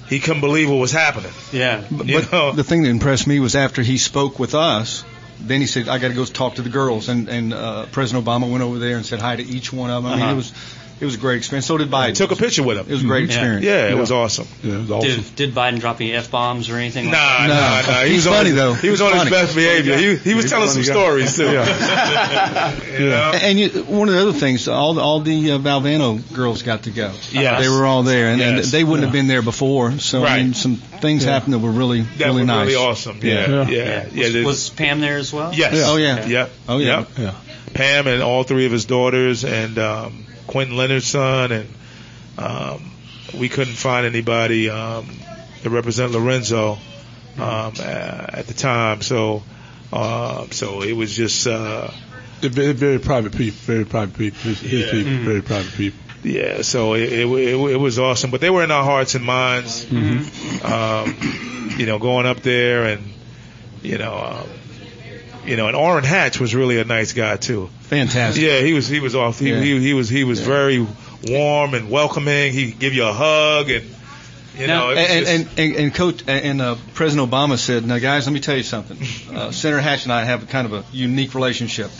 [SPEAKER 7] He couldn't believe what was happening.
[SPEAKER 4] Yeah.
[SPEAKER 6] But,
[SPEAKER 7] You
[SPEAKER 6] but
[SPEAKER 7] know?
[SPEAKER 6] the thing that impressed me was after he spoke with us, then he said, "I got to go talk to the girls." And and uh, President Obama went over there and said hi to each one of them. I mean,
[SPEAKER 4] Uh-huh.
[SPEAKER 6] it was it was a great experience. So did Biden.
[SPEAKER 7] Took a picture with him.
[SPEAKER 6] It was a great
[SPEAKER 4] Yeah.
[SPEAKER 6] experience.
[SPEAKER 7] Yeah, it was awesome.
[SPEAKER 5] Yeah, it was awesome.
[SPEAKER 4] Did, did Biden drop any f bombs or anything?
[SPEAKER 7] Nah,
[SPEAKER 4] like
[SPEAKER 7] nah,
[SPEAKER 6] No.
[SPEAKER 7] nah. He
[SPEAKER 6] He's
[SPEAKER 7] was
[SPEAKER 6] funny,
[SPEAKER 7] his,
[SPEAKER 6] though.
[SPEAKER 7] He was
[SPEAKER 6] He's
[SPEAKER 7] on his best behavior. He, he was
[SPEAKER 6] He's
[SPEAKER 7] telling some
[SPEAKER 6] guy.
[SPEAKER 7] stories too. You know?
[SPEAKER 6] And you, one of the other things, all the, all the uh, Valvano girls got to go.
[SPEAKER 7] Yeah,
[SPEAKER 6] they were all there, and, and they wouldn't have been there before. So I mean,
[SPEAKER 7] Right.
[SPEAKER 6] some things happened that were really
[SPEAKER 7] That
[SPEAKER 6] really
[SPEAKER 7] was
[SPEAKER 6] nice.
[SPEAKER 7] really awesome. Yeah, yeah, yeah.
[SPEAKER 4] Was, was Pam there as well?
[SPEAKER 7] yes.
[SPEAKER 6] Oh, yeah.
[SPEAKER 7] Yep.
[SPEAKER 6] Oh, yeah.
[SPEAKER 5] Yeah.
[SPEAKER 7] Pam and all three of his daughters and um, Quinton Leonard's son and um, we couldn't find anybody um, to represent Lorenzo um, uh, at the time. So, uh, so it was just. Uh,
[SPEAKER 5] very, very private people. Very private people. His, his
[SPEAKER 7] Yeah.
[SPEAKER 5] people.
[SPEAKER 6] Mm-hmm.
[SPEAKER 5] Very private people.
[SPEAKER 7] Yeah, so it, it, it, it was awesome, but they were in our hearts and minds. Um, you know, going up there and you know, um, you know, and Orrin Hatch was really a nice guy too.
[SPEAKER 6] Fantastic.
[SPEAKER 7] Yeah, he was he was off. He
[SPEAKER 6] Yeah.
[SPEAKER 7] he, he was he was very warm and welcoming. He'd give you a hug and you know,
[SPEAKER 6] and,
[SPEAKER 7] just-
[SPEAKER 6] and, and, and coach and uh, President Obama said, "Now, guys, let me tell you something. Uh, Senator Hatch and I have kind of a unique relationship.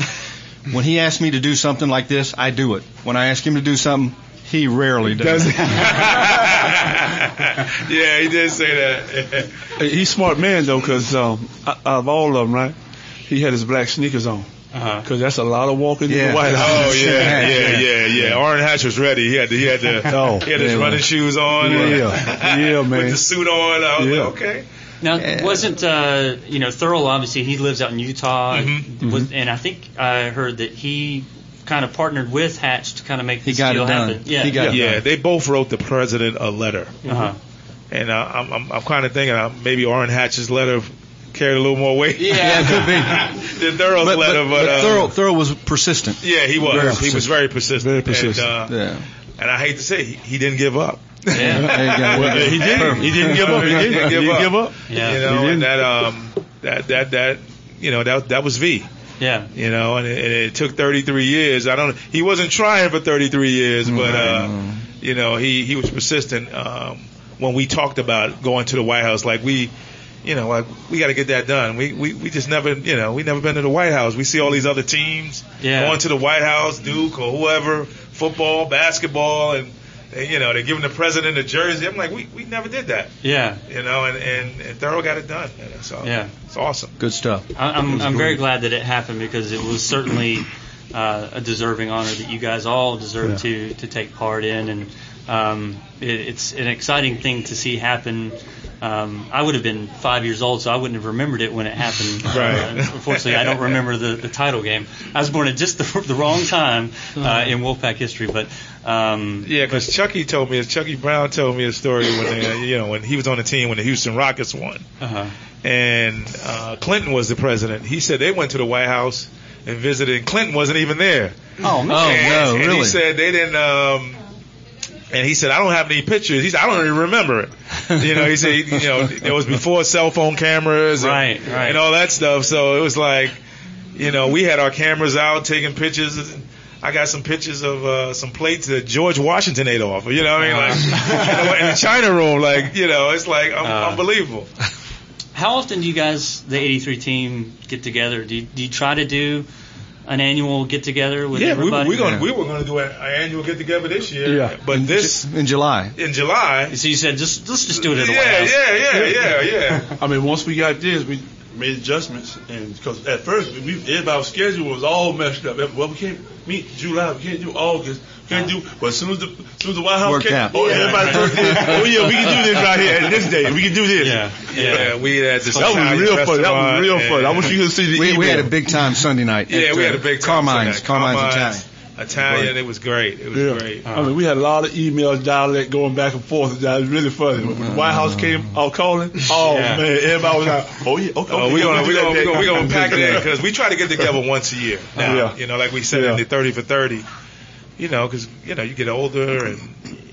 [SPEAKER 6] When he asks me to do something like this, I do it. When I ask him to do something, he rarely does.
[SPEAKER 5] Does
[SPEAKER 7] yeah, he did say that.
[SPEAKER 5] He's a smart man though, because um, out of all of them, right, he had his black sneakers on.
[SPEAKER 4] Uh-huh.
[SPEAKER 5] Because that's a lot of walking in
[SPEAKER 6] Yeah.
[SPEAKER 5] the White House.
[SPEAKER 7] Oh yeah, yeah, yeah, yeah. Orrin Hatch was ready. He had the, he had the
[SPEAKER 5] Oh,
[SPEAKER 7] he had his
[SPEAKER 6] yeah.
[SPEAKER 7] running shoes on.
[SPEAKER 5] Yeah. Yeah,
[SPEAKER 7] With
[SPEAKER 5] man.
[SPEAKER 7] the suit on. I was
[SPEAKER 5] Yeah.
[SPEAKER 7] like, okay.
[SPEAKER 4] Now,
[SPEAKER 6] Yeah.
[SPEAKER 4] wasn't uh, you know Thurl? Obviously, he lives out in Utah,
[SPEAKER 7] Mhm.
[SPEAKER 4] Was, and I think I heard that he kind of partnered with Hatch to kind of make
[SPEAKER 6] He
[SPEAKER 4] this
[SPEAKER 6] got
[SPEAKER 4] deal
[SPEAKER 6] it done.
[SPEAKER 4] happen. Yeah,
[SPEAKER 6] He got it
[SPEAKER 7] yeah, they both wrote the president a letter.
[SPEAKER 4] Uh-huh.
[SPEAKER 7] And uh, I'm, I'm, I'm kind of thinking uh, maybe Orrin Hatch's letter carried a little more weight.
[SPEAKER 6] Yeah, it could be.
[SPEAKER 7] than Thurl's
[SPEAKER 6] But,
[SPEAKER 7] letter,
[SPEAKER 6] but,
[SPEAKER 7] but,
[SPEAKER 6] but
[SPEAKER 7] uh,
[SPEAKER 6] Thurl, Thurl was persistent.
[SPEAKER 7] Yeah, he was.
[SPEAKER 6] Very
[SPEAKER 7] He was very persistent.
[SPEAKER 6] Very persistent.
[SPEAKER 7] And, uh,
[SPEAKER 6] Yeah.
[SPEAKER 7] and I hate to say, he, he didn't give up.
[SPEAKER 4] Yeah.
[SPEAKER 7] Well, he didn't. He didn't give up. He didn't,
[SPEAKER 5] He didn't give up.
[SPEAKER 4] Yeah.
[SPEAKER 7] You know, and that um that that that you know that that was V.
[SPEAKER 4] Yeah.
[SPEAKER 7] You know, and it, and it took 33 years. I don't. He wasn't trying for 33 years, but uh, you know, he he was persistent. Um, when we talked about going to the White House, like we. You know, like we got to get that done. We, we we just never, you know, we never been to the White House. We see all these other teams
[SPEAKER 4] Yeah.
[SPEAKER 7] going to the White House, Duke or whoever, football, basketball, and they, you know they're giving the president a jersey. I'm like, we, we never did that.
[SPEAKER 4] Yeah.
[SPEAKER 7] You know, and and, and Thurl got it done. And so
[SPEAKER 4] Yeah.
[SPEAKER 7] it's awesome.
[SPEAKER 6] Good stuff.
[SPEAKER 4] I- I'm, I'm very glad that it happened because it was certainly uh, a deserving honor that you guys all deserve to to take part in, and um, it, it's an exciting thing to see happen. Um, I would have been five years old, so I wouldn't have remembered it when it happened.
[SPEAKER 7] Right.
[SPEAKER 4] Uh, unfortunately, I don't remember the, the title game. I was born at just the, the wrong time uh, in Wolfpack history, but um,
[SPEAKER 7] Yeah, because Chucky told me, Chucky Brown told me a story when they, you know when he was on the team when the Houston Rockets won,
[SPEAKER 4] uh-huh.
[SPEAKER 7] and uh, Clinton was the president. He said they went to the White House and visited. and Clinton wasn't even there.
[SPEAKER 4] Oh, man.
[SPEAKER 6] Oh,
[SPEAKER 7] and,
[SPEAKER 6] no,
[SPEAKER 7] and
[SPEAKER 6] really?
[SPEAKER 7] he said they didn't. Um, and he said, I don't have any pictures. He said, I don't even remember it. You know, he said, you know, it was before cell phone cameras and,
[SPEAKER 4] Right, right.
[SPEAKER 7] and all that stuff. So it was like, you know, we had our cameras out taking pictures. I got some pictures of uh, some plates that George Washington ate off. You know what I mean? Like in the China room, like you know, it's like un-
[SPEAKER 4] Uh,
[SPEAKER 7] unbelievable.
[SPEAKER 4] How often do you guys, the 83 team, get together? Do you, do you try to do an annual get together with
[SPEAKER 7] Yeah, we,
[SPEAKER 4] everybody?
[SPEAKER 7] we gonna we were gonna do an annual get together this year.
[SPEAKER 6] Yeah.
[SPEAKER 7] but this
[SPEAKER 6] in July.
[SPEAKER 7] in July.
[SPEAKER 4] So you said just let's just do it at the
[SPEAKER 7] Yeah,
[SPEAKER 4] White House.
[SPEAKER 7] yeah, yeah, yeah, yeah.
[SPEAKER 5] I mean, once we got this, we made adjustments, and because at first we, everybody's schedule was all messed up. Well, we can't meet July, we can't do August, we can't do. But as soon as the as soon as the White House
[SPEAKER 6] Worked
[SPEAKER 5] came,
[SPEAKER 6] out.
[SPEAKER 5] oh, everybody first did, oh yeah, we can do this right here at this day. We can do this.
[SPEAKER 4] Yeah,
[SPEAKER 7] Yeah, we had this.
[SPEAKER 5] That was real funny. That was
[SPEAKER 7] restaurant
[SPEAKER 5] real funny. I
[SPEAKER 7] and-
[SPEAKER 5] wish you could see the
[SPEAKER 6] We,
[SPEAKER 5] email.
[SPEAKER 6] we had a big time Sunday night.
[SPEAKER 7] Yeah,
[SPEAKER 6] at,
[SPEAKER 7] we
[SPEAKER 6] uh,
[SPEAKER 7] had a big time
[SPEAKER 6] Carmine's.
[SPEAKER 7] Sunday.
[SPEAKER 6] Carmine's
[SPEAKER 7] Carmine's
[SPEAKER 6] Italian.
[SPEAKER 7] Italian. It was great. It was
[SPEAKER 5] Yeah.
[SPEAKER 7] great.
[SPEAKER 5] I mean, we had a lot of emails, dialect going back and forth. That was really funny. When the White House came out calling, oh
[SPEAKER 7] Yeah.
[SPEAKER 5] man, everybody was like, oh yeah, okay.
[SPEAKER 7] Oh,
[SPEAKER 5] okay,
[SPEAKER 7] we gonna
[SPEAKER 5] do
[SPEAKER 7] we
[SPEAKER 5] that
[SPEAKER 7] gonna we
[SPEAKER 5] day.
[SPEAKER 7] gonna, we gonna pack it in because we try to get together once a year. Now,
[SPEAKER 5] Yeah.
[SPEAKER 7] you know, like we said in the thirty for thirty. You know, because you know you get older and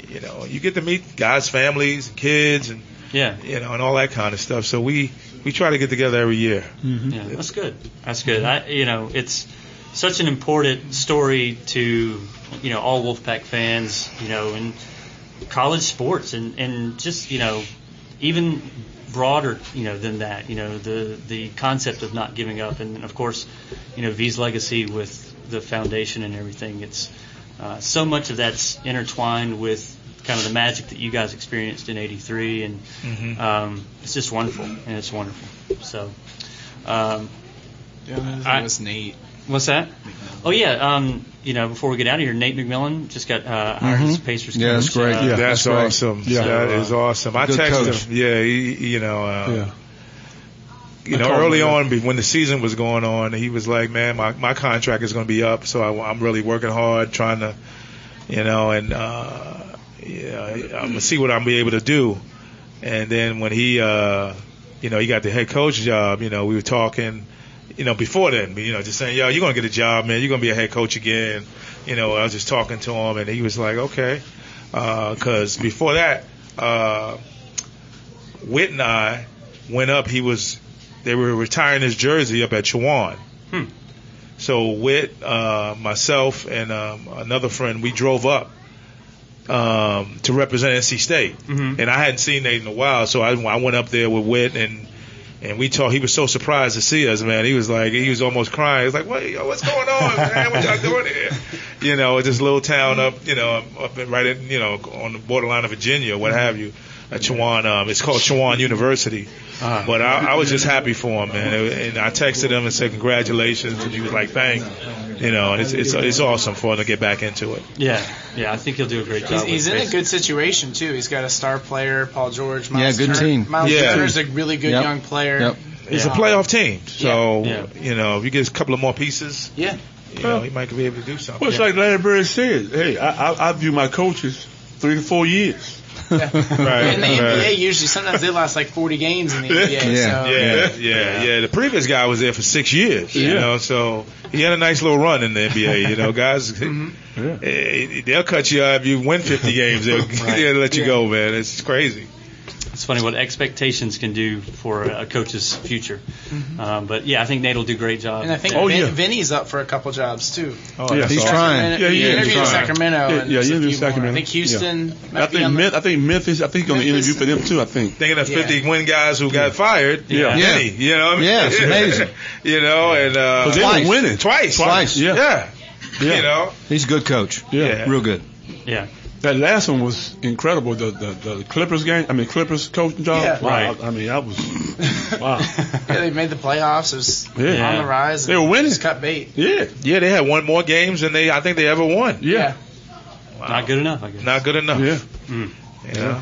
[SPEAKER 7] you know you get to meet guys' families and kids and
[SPEAKER 4] Yeah,
[SPEAKER 7] you know and all that kind of stuff. So we we try to get together every year. Mm-hmm.
[SPEAKER 4] yeah, that's good. That's good. I, you know, it's such an important story to you know all Wolfpack fans. You know, and college sports and and just you know even broader you know than that. You know the the concept of not giving up and of course you know V's legacy with the foundation and everything. It's uh, so much of that's intertwined with kind of the magic that you guys experienced in '83, and
[SPEAKER 7] Mhm.
[SPEAKER 4] um, it's just wonderful, and it's wonderful. So, um,
[SPEAKER 8] The other thing
[SPEAKER 4] I-
[SPEAKER 8] was Nate.
[SPEAKER 4] What's that? Oh yeah, um, you know, before we get out of here, Nate McMillan just got uh, hired as Pacers
[SPEAKER 6] Yeah, that's
[SPEAKER 4] coach.
[SPEAKER 6] great.
[SPEAKER 4] Uh,
[SPEAKER 6] Yeah.
[SPEAKER 7] That's
[SPEAKER 6] that's right.
[SPEAKER 7] awesome.
[SPEAKER 6] Yeah.
[SPEAKER 7] that
[SPEAKER 4] So,
[SPEAKER 7] is
[SPEAKER 4] uh,
[SPEAKER 7] awesome. I texted
[SPEAKER 6] coach.
[SPEAKER 7] him. Yeah, he, you know. Uh,
[SPEAKER 6] Yeah.
[SPEAKER 7] You
[SPEAKER 6] I
[SPEAKER 7] know,
[SPEAKER 6] called him,
[SPEAKER 7] early
[SPEAKER 6] yeah.
[SPEAKER 7] on, when the season was going on, he was like, "Man, my my contract is going to be up, so I, am really working hard, trying to, you know, and uh, yeah, I'm gonna see what I'm be able to do." And then when he, uh, you know, he got the head coach job, you know, we were talking, you know, before then, you know, just saying, "Yo, you're gonna get a job, man. You're gonna be a head coach again." You know, I was just talking to him, and he was like, "Okay," because before that, uh, Whitt and I went up. He was they were retiring his jersey up at Chowan.
[SPEAKER 4] Hmm.
[SPEAKER 7] So Whitt, uh, myself, and um, another friend, we drove up um, to represent NC State,
[SPEAKER 4] Mhm.
[SPEAKER 7] and I hadn't seen Nate in a while, so I, I went up there with Whitt and. And we talked. He was so surprised to see us, man. He was like, he was almost crying. He was like, "What? Yo, what's going on, man? What y'all doing here?" You know, this little town up, you know, up in, right in, you know, on the borderline of Virginia, what have you. At Chowan, um, it's called Chowan University.
[SPEAKER 4] Uh,
[SPEAKER 7] But I, I was just happy for him, man. And I texted him and said congratulations, and he was like, "Thanks." You know, and it's it's it's awesome for him to get back into it.
[SPEAKER 4] yeah, yeah, I think he'll do a great job.
[SPEAKER 8] He's, he's in a good situation too. He's got a star player, Paul George.
[SPEAKER 6] Yeah, good
[SPEAKER 8] Turner.
[SPEAKER 6] team.
[SPEAKER 8] Miles
[SPEAKER 7] Yeah.
[SPEAKER 8] Turner's a really good
[SPEAKER 6] Yep.
[SPEAKER 8] young player.
[SPEAKER 6] Yep.
[SPEAKER 7] It's
[SPEAKER 4] Yeah.
[SPEAKER 7] a playoff team, so
[SPEAKER 4] Yeah.
[SPEAKER 7] you know, if you get a couple of more pieces,
[SPEAKER 8] Yeah.
[SPEAKER 7] you know, he might be able to do something.
[SPEAKER 5] Well, it's like Larry Bird said. Hey, I, I, I view my coaches three to four years.
[SPEAKER 7] Right.
[SPEAKER 8] In the NBA,
[SPEAKER 7] right.
[SPEAKER 8] usually sometimes they last like 40 games in the NBA.
[SPEAKER 7] Yeah,
[SPEAKER 8] so,
[SPEAKER 7] yeah, yeah, yeah. The previous guy was there for six years, you
[SPEAKER 5] Yeah.
[SPEAKER 7] know, so he had a nice little run in the NBA. You know, guys, eh, they'll cut you out if you win 50 games. They'll, they'll let you go, man. It's crazy.
[SPEAKER 4] It's funny what expectations can do for a coach's future. Um, but yeah, I think Nate will do a great job.
[SPEAKER 8] And I think
[SPEAKER 5] Oh,
[SPEAKER 8] Vin,
[SPEAKER 5] yeah.
[SPEAKER 8] Vinny's up for a couple jobs too.
[SPEAKER 7] Oh,
[SPEAKER 5] Yeah,
[SPEAKER 6] He's
[SPEAKER 5] so-
[SPEAKER 6] trying.
[SPEAKER 5] Yeah,
[SPEAKER 8] he
[SPEAKER 5] he is
[SPEAKER 8] interviewed
[SPEAKER 5] trying.
[SPEAKER 8] Sacramento.
[SPEAKER 5] Yeah,
[SPEAKER 8] and
[SPEAKER 5] yeah, he interviewed
[SPEAKER 8] few more.
[SPEAKER 5] Sacramento.
[SPEAKER 8] I think Houston.
[SPEAKER 5] Yeah. I think
[SPEAKER 8] on the-
[SPEAKER 5] Memphis, I think Memphis. I think on the
[SPEAKER 8] Memphis.
[SPEAKER 5] interview for them too. I think.
[SPEAKER 7] Thinking of
[SPEAKER 8] Yeah.
[SPEAKER 7] 50 win guys who got fired.
[SPEAKER 5] Yeah.
[SPEAKER 6] Yeah.
[SPEAKER 7] Many, you know what I mean?
[SPEAKER 6] Yeah, it's amazing.
[SPEAKER 7] you know, and, uh,
[SPEAKER 5] But they were winning.
[SPEAKER 7] twice.
[SPEAKER 6] Twice.
[SPEAKER 5] Yeah.
[SPEAKER 7] Yeah.
[SPEAKER 5] Yeah.
[SPEAKER 7] You know?
[SPEAKER 6] He's a good coach.
[SPEAKER 5] Yeah.
[SPEAKER 6] Real good.
[SPEAKER 4] yeah.
[SPEAKER 5] That last one was incredible. The the, the Clippers game. I mean Clippers coaching job.
[SPEAKER 8] Yeah.
[SPEAKER 5] Wow.
[SPEAKER 4] Right.
[SPEAKER 5] I, I mean, I was wow.
[SPEAKER 8] Yeah, they made the playoffs. It was
[SPEAKER 5] Yeah.
[SPEAKER 8] on the rise.
[SPEAKER 5] They were winning.
[SPEAKER 8] Just cut bait.
[SPEAKER 5] Yeah.
[SPEAKER 7] Yeah, they had one more games than they, I think they ever won.
[SPEAKER 5] Yeah.
[SPEAKER 4] Not good enough, I guess.
[SPEAKER 7] Not good enough.
[SPEAKER 5] Yeah. Mm.
[SPEAKER 7] You know?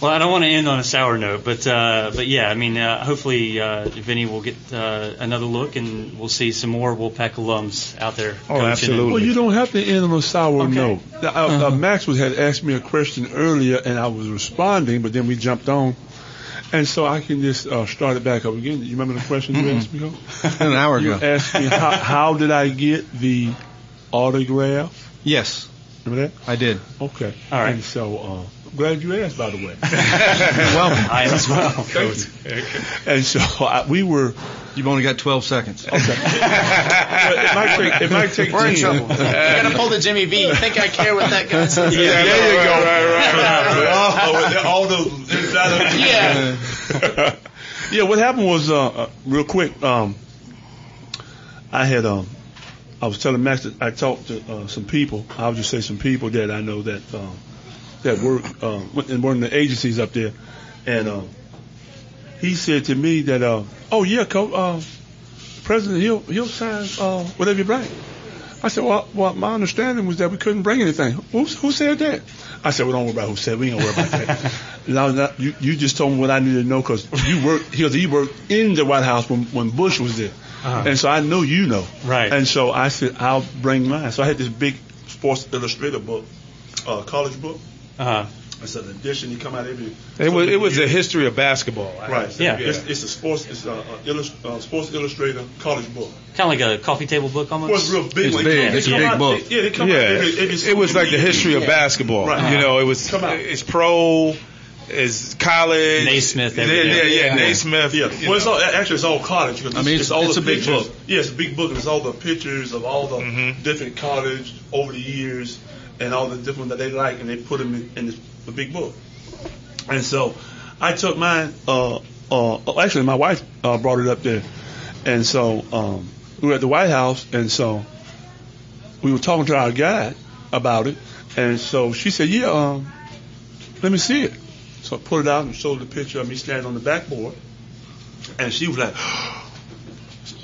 [SPEAKER 4] Well, I don't want to end on a sour note, but uh, but yeah, I mean, uh, hopefully uh, Vinny will get uh, another look, and we'll see some more Wolfpack alums out there.
[SPEAKER 7] Oh,
[SPEAKER 4] coaching.
[SPEAKER 7] absolutely.
[SPEAKER 5] Well, you don't have to end on a sour
[SPEAKER 4] Okay.
[SPEAKER 5] note. Now, uh, uh, Max was had asked me a question earlier, and I was responding, but then we jumped on, and so I can just uh, start it back up again. You remember the question you asked me? Ho?
[SPEAKER 6] An hour ago.
[SPEAKER 5] You
[SPEAKER 6] ago.
[SPEAKER 5] asked me how, how did I get the autograph?
[SPEAKER 6] Yes,
[SPEAKER 5] Remember that?
[SPEAKER 6] I did.
[SPEAKER 5] Okay.
[SPEAKER 4] All right.
[SPEAKER 5] And so uh, I'm glad you asked, by the way.
[SPEAKER 6] welcome.
[SPEAKER 4] I am as well.
[SPEAKER 5] and so I, we were.
[SPEAKER 6] You've only got 12 seconds.
[SPEAKER 5] Okay. it might take. It might take.
[SPEAKER 8] We're in trouble. you gotta pull the Jimmy V. You think I care what that guy says?
[SPEAKER 5] Yeah, there you go.
[SPEAKER 7] Right, right, right,
[SPEAKER 5] Oh, all those inside of
[SPEAKER 8] Yeah.
[SPEAKER 5] yeah, what happened was, uh, uh, real quick, um, I had, um, I was telling Max that I talked to uh, some people. I'll just say some people that I know that um, that work uh, in one of the agencies up there, and um, he said to me that, uh, "Oh yeah, coach, uh, President, he'll he'll sign uh, whatever you bring." I said, well, well, my understanding was that we couldn't bring anything. Who, who said that? I said, well, don't worry about who said. We ain't gonna worry about that. now, now, you, you just told me what I needed to know because you worked. He worked in the White House when, when Bush was there,
[SPEAKER 4] Uh-huh.
[SPEAKER 5] and so I know you know.
[SPEAKER 4] Right.
[SPEAKER 5] And so I said, I'll bring mine. So I had this big Sports Illustrated book, uh, college book.
[SPEAKER 4] Uh-huh.
[SPEAKER 5] It's an edition. You come out every.
[SPEAKER 7] It was, it was a history of basketball. I
[SPEAKER 5] Right.
[SPEAKER 7] have to.
[SPEAKER 4] Yeah.
[SPEAKER 5] It's, it's a sports. It's a, uh illust, uh, Sports Illustrated college book.
[SPEAKER 4] Kind of like a coffee table book almost.
[SPEAKER 5] Well, it's real big.
[SPEAKER 6] It's
[SPEAKER 5] one.
[SPEAKER 6] big.
[SPEAKER 5] They
[SPEAKER 6] It's a big
[SPEAKER 5] out-
[SPEAKER 6] book.
[SPEAKER 5] they- yeah, they come out
[SPEAKER 7] Yeah,
[SPEAKER 5] every, every
[SPEAKER 7] it was like the history of
[SPEAKER 5] Yeah.
[SPEAKER 7] basketball.
[SPEAKER 5] Right.
[SPEAKER 7] You know, it was
[SPEAKER 5] Come out.
[SPEAKER 7] it's pro, it's college,
[SPEAKER 4] Naismith
[SPEAKER 7] yeah, yeah, yeah,
[SPEAKER 5] Yeah.
[SPEAKER 7] Naismith.
[SPEAKER 5] Yeah.
[SPEAKER 7] you
[SPEAKER 5] Well, it's all actually it's all college. Because
[SPEAKER 6] I mean,
[SPEAKER 5] it's,
[SPEAKER 6] it's-
[SPEAKER 5] all
[SPEAKER 6] it's
[SPEAKER 5] the
[SPEAKER 6] a big
[SPEAKER 5] pictures.
[SPEAKER 6] book.
[SPEAKER 5] Yeah, it's a big book. and It's all the pictures of all the
[SPEAKER 7] Mhm.
[SPEAKER 5] different college over the years and all the different that they like, and they put them in, in this big book. And so, I took mine. Uh, uh, oh, actually, my wife uh, brought it up there, and so um, we were at the White House, and so we were talking to our guy about it, and so she said, "Yeah, um, let me see it." So I pulled it out and showed the picture of me standing on the backboard, and she was like,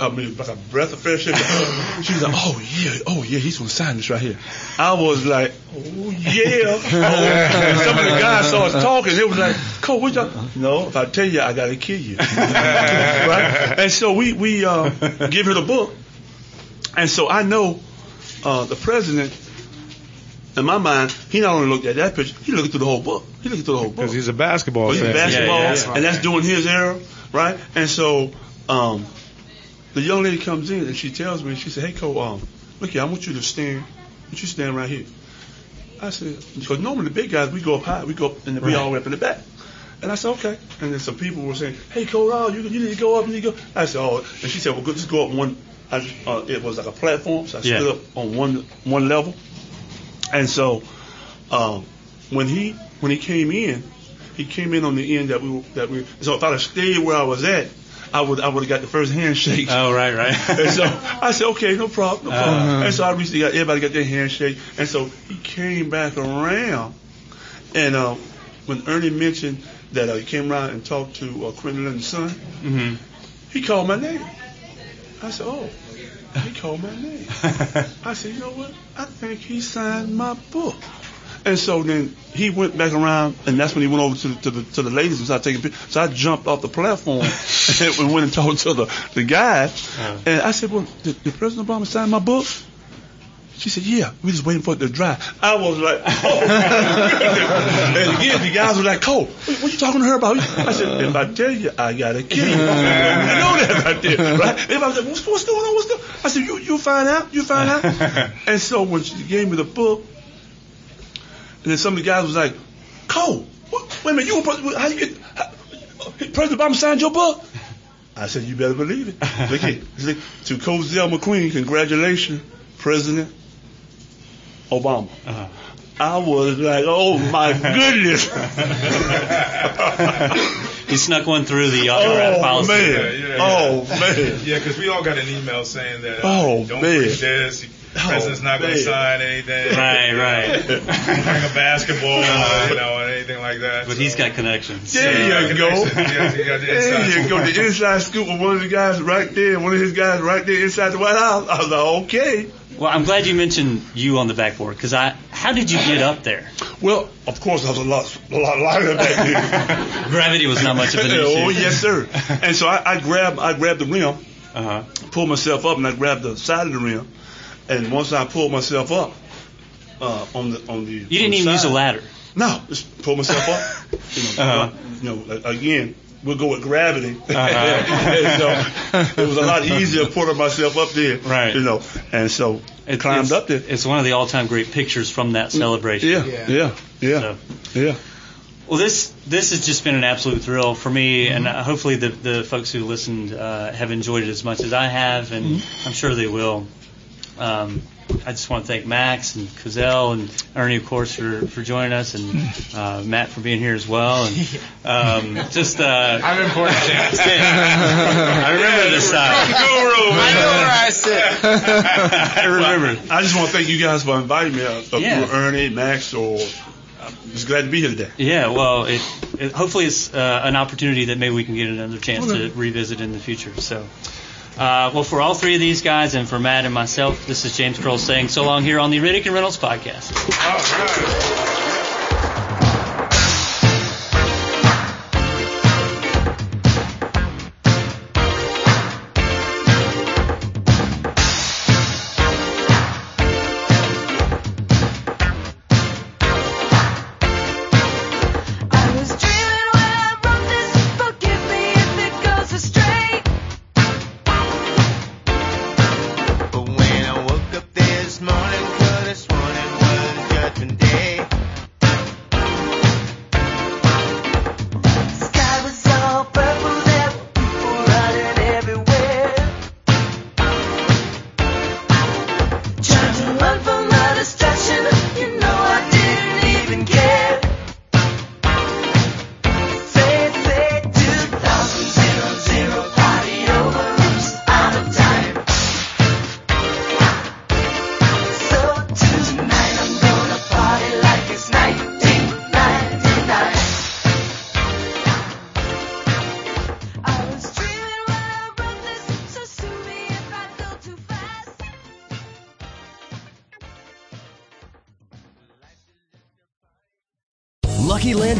[SPEAKER 5] I mean, like a breath of fresh air. she was like, "Oh yeah, oh yeah, he's gonna sign this right here." I was like, "Oh yeah." and some of the guys saw us talking. They was like, "Cole, what y'all?" No, if I tell you, I gotta kill you. right? And so we we uh, give her the book, and so I know uh, the president. In my mind, he not only looked at that picture, he looked through the whole book. He looked through the whole book.
[SPEAKER 7] Because he's a basketball
[SPEAKER 5] Well, he's
[SPEAKER 7] fan.
[SPEAKER 5] basketball,
[SPEAKER 4] Yeah, yeah.
[SPEAKER 5] and that's doing his era, right? And so, um, the young lady comes in and she tells me, she said, "Hey, Cole, um, look here, I want you to stand, I want you to stand right here." I said, because normally the big guys we go up high, we go up and we all way up in the back. And I said, okay. And then some people were saying, hey, Cole, oh, you, you need to go up, you need to go. I said, oh, and she said, well, go, just go up one. I just, uh, it was like a platform, so I
[SPEAKER 4] Yeah.
[SPEAKER 5] stood up on one one level. And so, um, when he when he came in, he came in on the end that we were, that we. So if I'd have stayed where I was at, I would I would have got the first handshake.
[SPEAKER 4] Oh, right, right.
[SPEAKER 5] and so I said, okay, no problem, no problem.
[SPEAKER 4] Uh-huh.
[SPEAKER 5] And so I reached, got everybody got their handshake, and so he came back around, and uh, when Ernie mentioned that uh, he came around and talked to uh, Quinton and son,
[SPEAKER 4] hmm
[SPEAKER 5] he called my name. I said, oh, he called my name. I said, you know what? I think he signed my book. And so then he went back around, and that's when he went over to the, to the, to the ladies and started taking pictures. So I jumped off the platform and went and talked to the, the guy. Uh-huh. And I said, well, did, did President Obama sign my book? She said, yeah, we just waiting for it to dry. I was like, oh. and again, the guys were like, Cole, what, what you talking to her about? I said, if I tell you, I got to kill you. I know that right there, right? Everybody was like, what's, what's going on? What's going on? I said, you, you find out, you find out. and so when she gave me the book, and then some of the guys was like, Cole, what, wait a minute, you were, how you get, how, President Obama signed your book? I said, you better believe it. Look here. Look, to Cozell McQueen, congratulations, President Obama.
[SPEAKER 4] Uh-huh.
[SPEAKER 5] I was like, oh my goodness.
[SPEAKER 4] He snuck one through the autograph
[SPEAKER 5] Oh,
[SPEAKER 4] policy.
[SPEAKER 5] man.
[SPEAKER 7] Yeah, yeah,
[SPEAKER 5] Oh, man.
[SPEAKER 7] Yeah, because we all got an email saying that. Uh,
[SPEAKER 5] Oh,
[SPEAKER 7] don't
[SPEAKER 5] man.
[SPEAKER 7] read this. The president's not going to sign anything.
[SPEAKER 4] Right, right.
[SPEAKER 7] Bring a basketball, uh, you know, and anything like that.
[SPEAKER 4] But
[SPEAKER 7] so.
[SPEAKER 4] he's got connections.
[SPEAKER 5] There you go.
[SPEAKER 7] Yeah, he got the inside
[SPEAKER 5] There you go.
[SPEAKER 7] scoop.
[SPEAKER 5] The inside scoop with one of the guys right there, one of his guys right there inside the White House. I was like, okay.
[SPEAKER 4] Well, I'm glad you mentioned you on the backboard because I. How did you get up there?
[SPEAKER 5] Well, of course, I was a lot, a lot lighter back then.
[SPEAKER 4] Gravity was not much of an issue.
[SPEAKER 5] oh yes, sir. And so I, I grabbed, I grabbed the rim,
[SPEAKER 4] Uh-huh.
[SPEAKER 5] pulled myself up, and I grabbed the side of the rim. And once I pulled myself up, uh, on the on the
[SPEAKER 4] You didn't even use a ladder.
[SPEAKER 5] No, just pull myself up. You know,
[SPEAKER 4] Uh-huh.
[SPEAKER 5] you know, again, we'll go with gravity.
[SPEAKER 4] Uh-huh.
[SPEAKER 5] so it was a lot easier pulling myself up there.
[SPEAKER 4] Right.
[SPEAKER 5] You know, and so
[SPEAKER 4] It,
[SPEAKER 5] climbed up there.
[SPEAKER 4] It's one of the all-time great pictures from that celebration.
[SPEAKER 5] Yeah, yeah, yeah,
[SPEAKER 4] So-
[SPEAKER 5] yeah.
[SPEAKER 4] Well, this this has just been an absolute thrill for me, and uh, hopefully the the folks who listened uh, have enjoyed it as much as I have, and I'm sure they will. Um, I just want to thank Max and Cozell and Ernie, of course, for, for joining us, and uh, Matt for being here as well. And um, just uh,
[SPEAKER 8] I'm important.
[SPEAKER 4] I remember this side.
[SPEAKER 5] Guru,
[SPEAKER 8] I know where I sit.
[SPEAKER 4] I remember.
[SPEAKER 5] I just want to thank you guys for inviting me. Uh, uh,
[SPEAKER 4] Yeah.
[SPEAKER 5] Ernie, Max, or I'm just glad to be here today.
[SPEAKER 4] Yeah, well, it, it hopefully it's uh, an opportunity that maybe we can get another chance to revisit in the future. So, uh, well, for all three of these guys and for Matt and myself, this is James Kroll saying so long here on the Riddick and Reynolds podcast.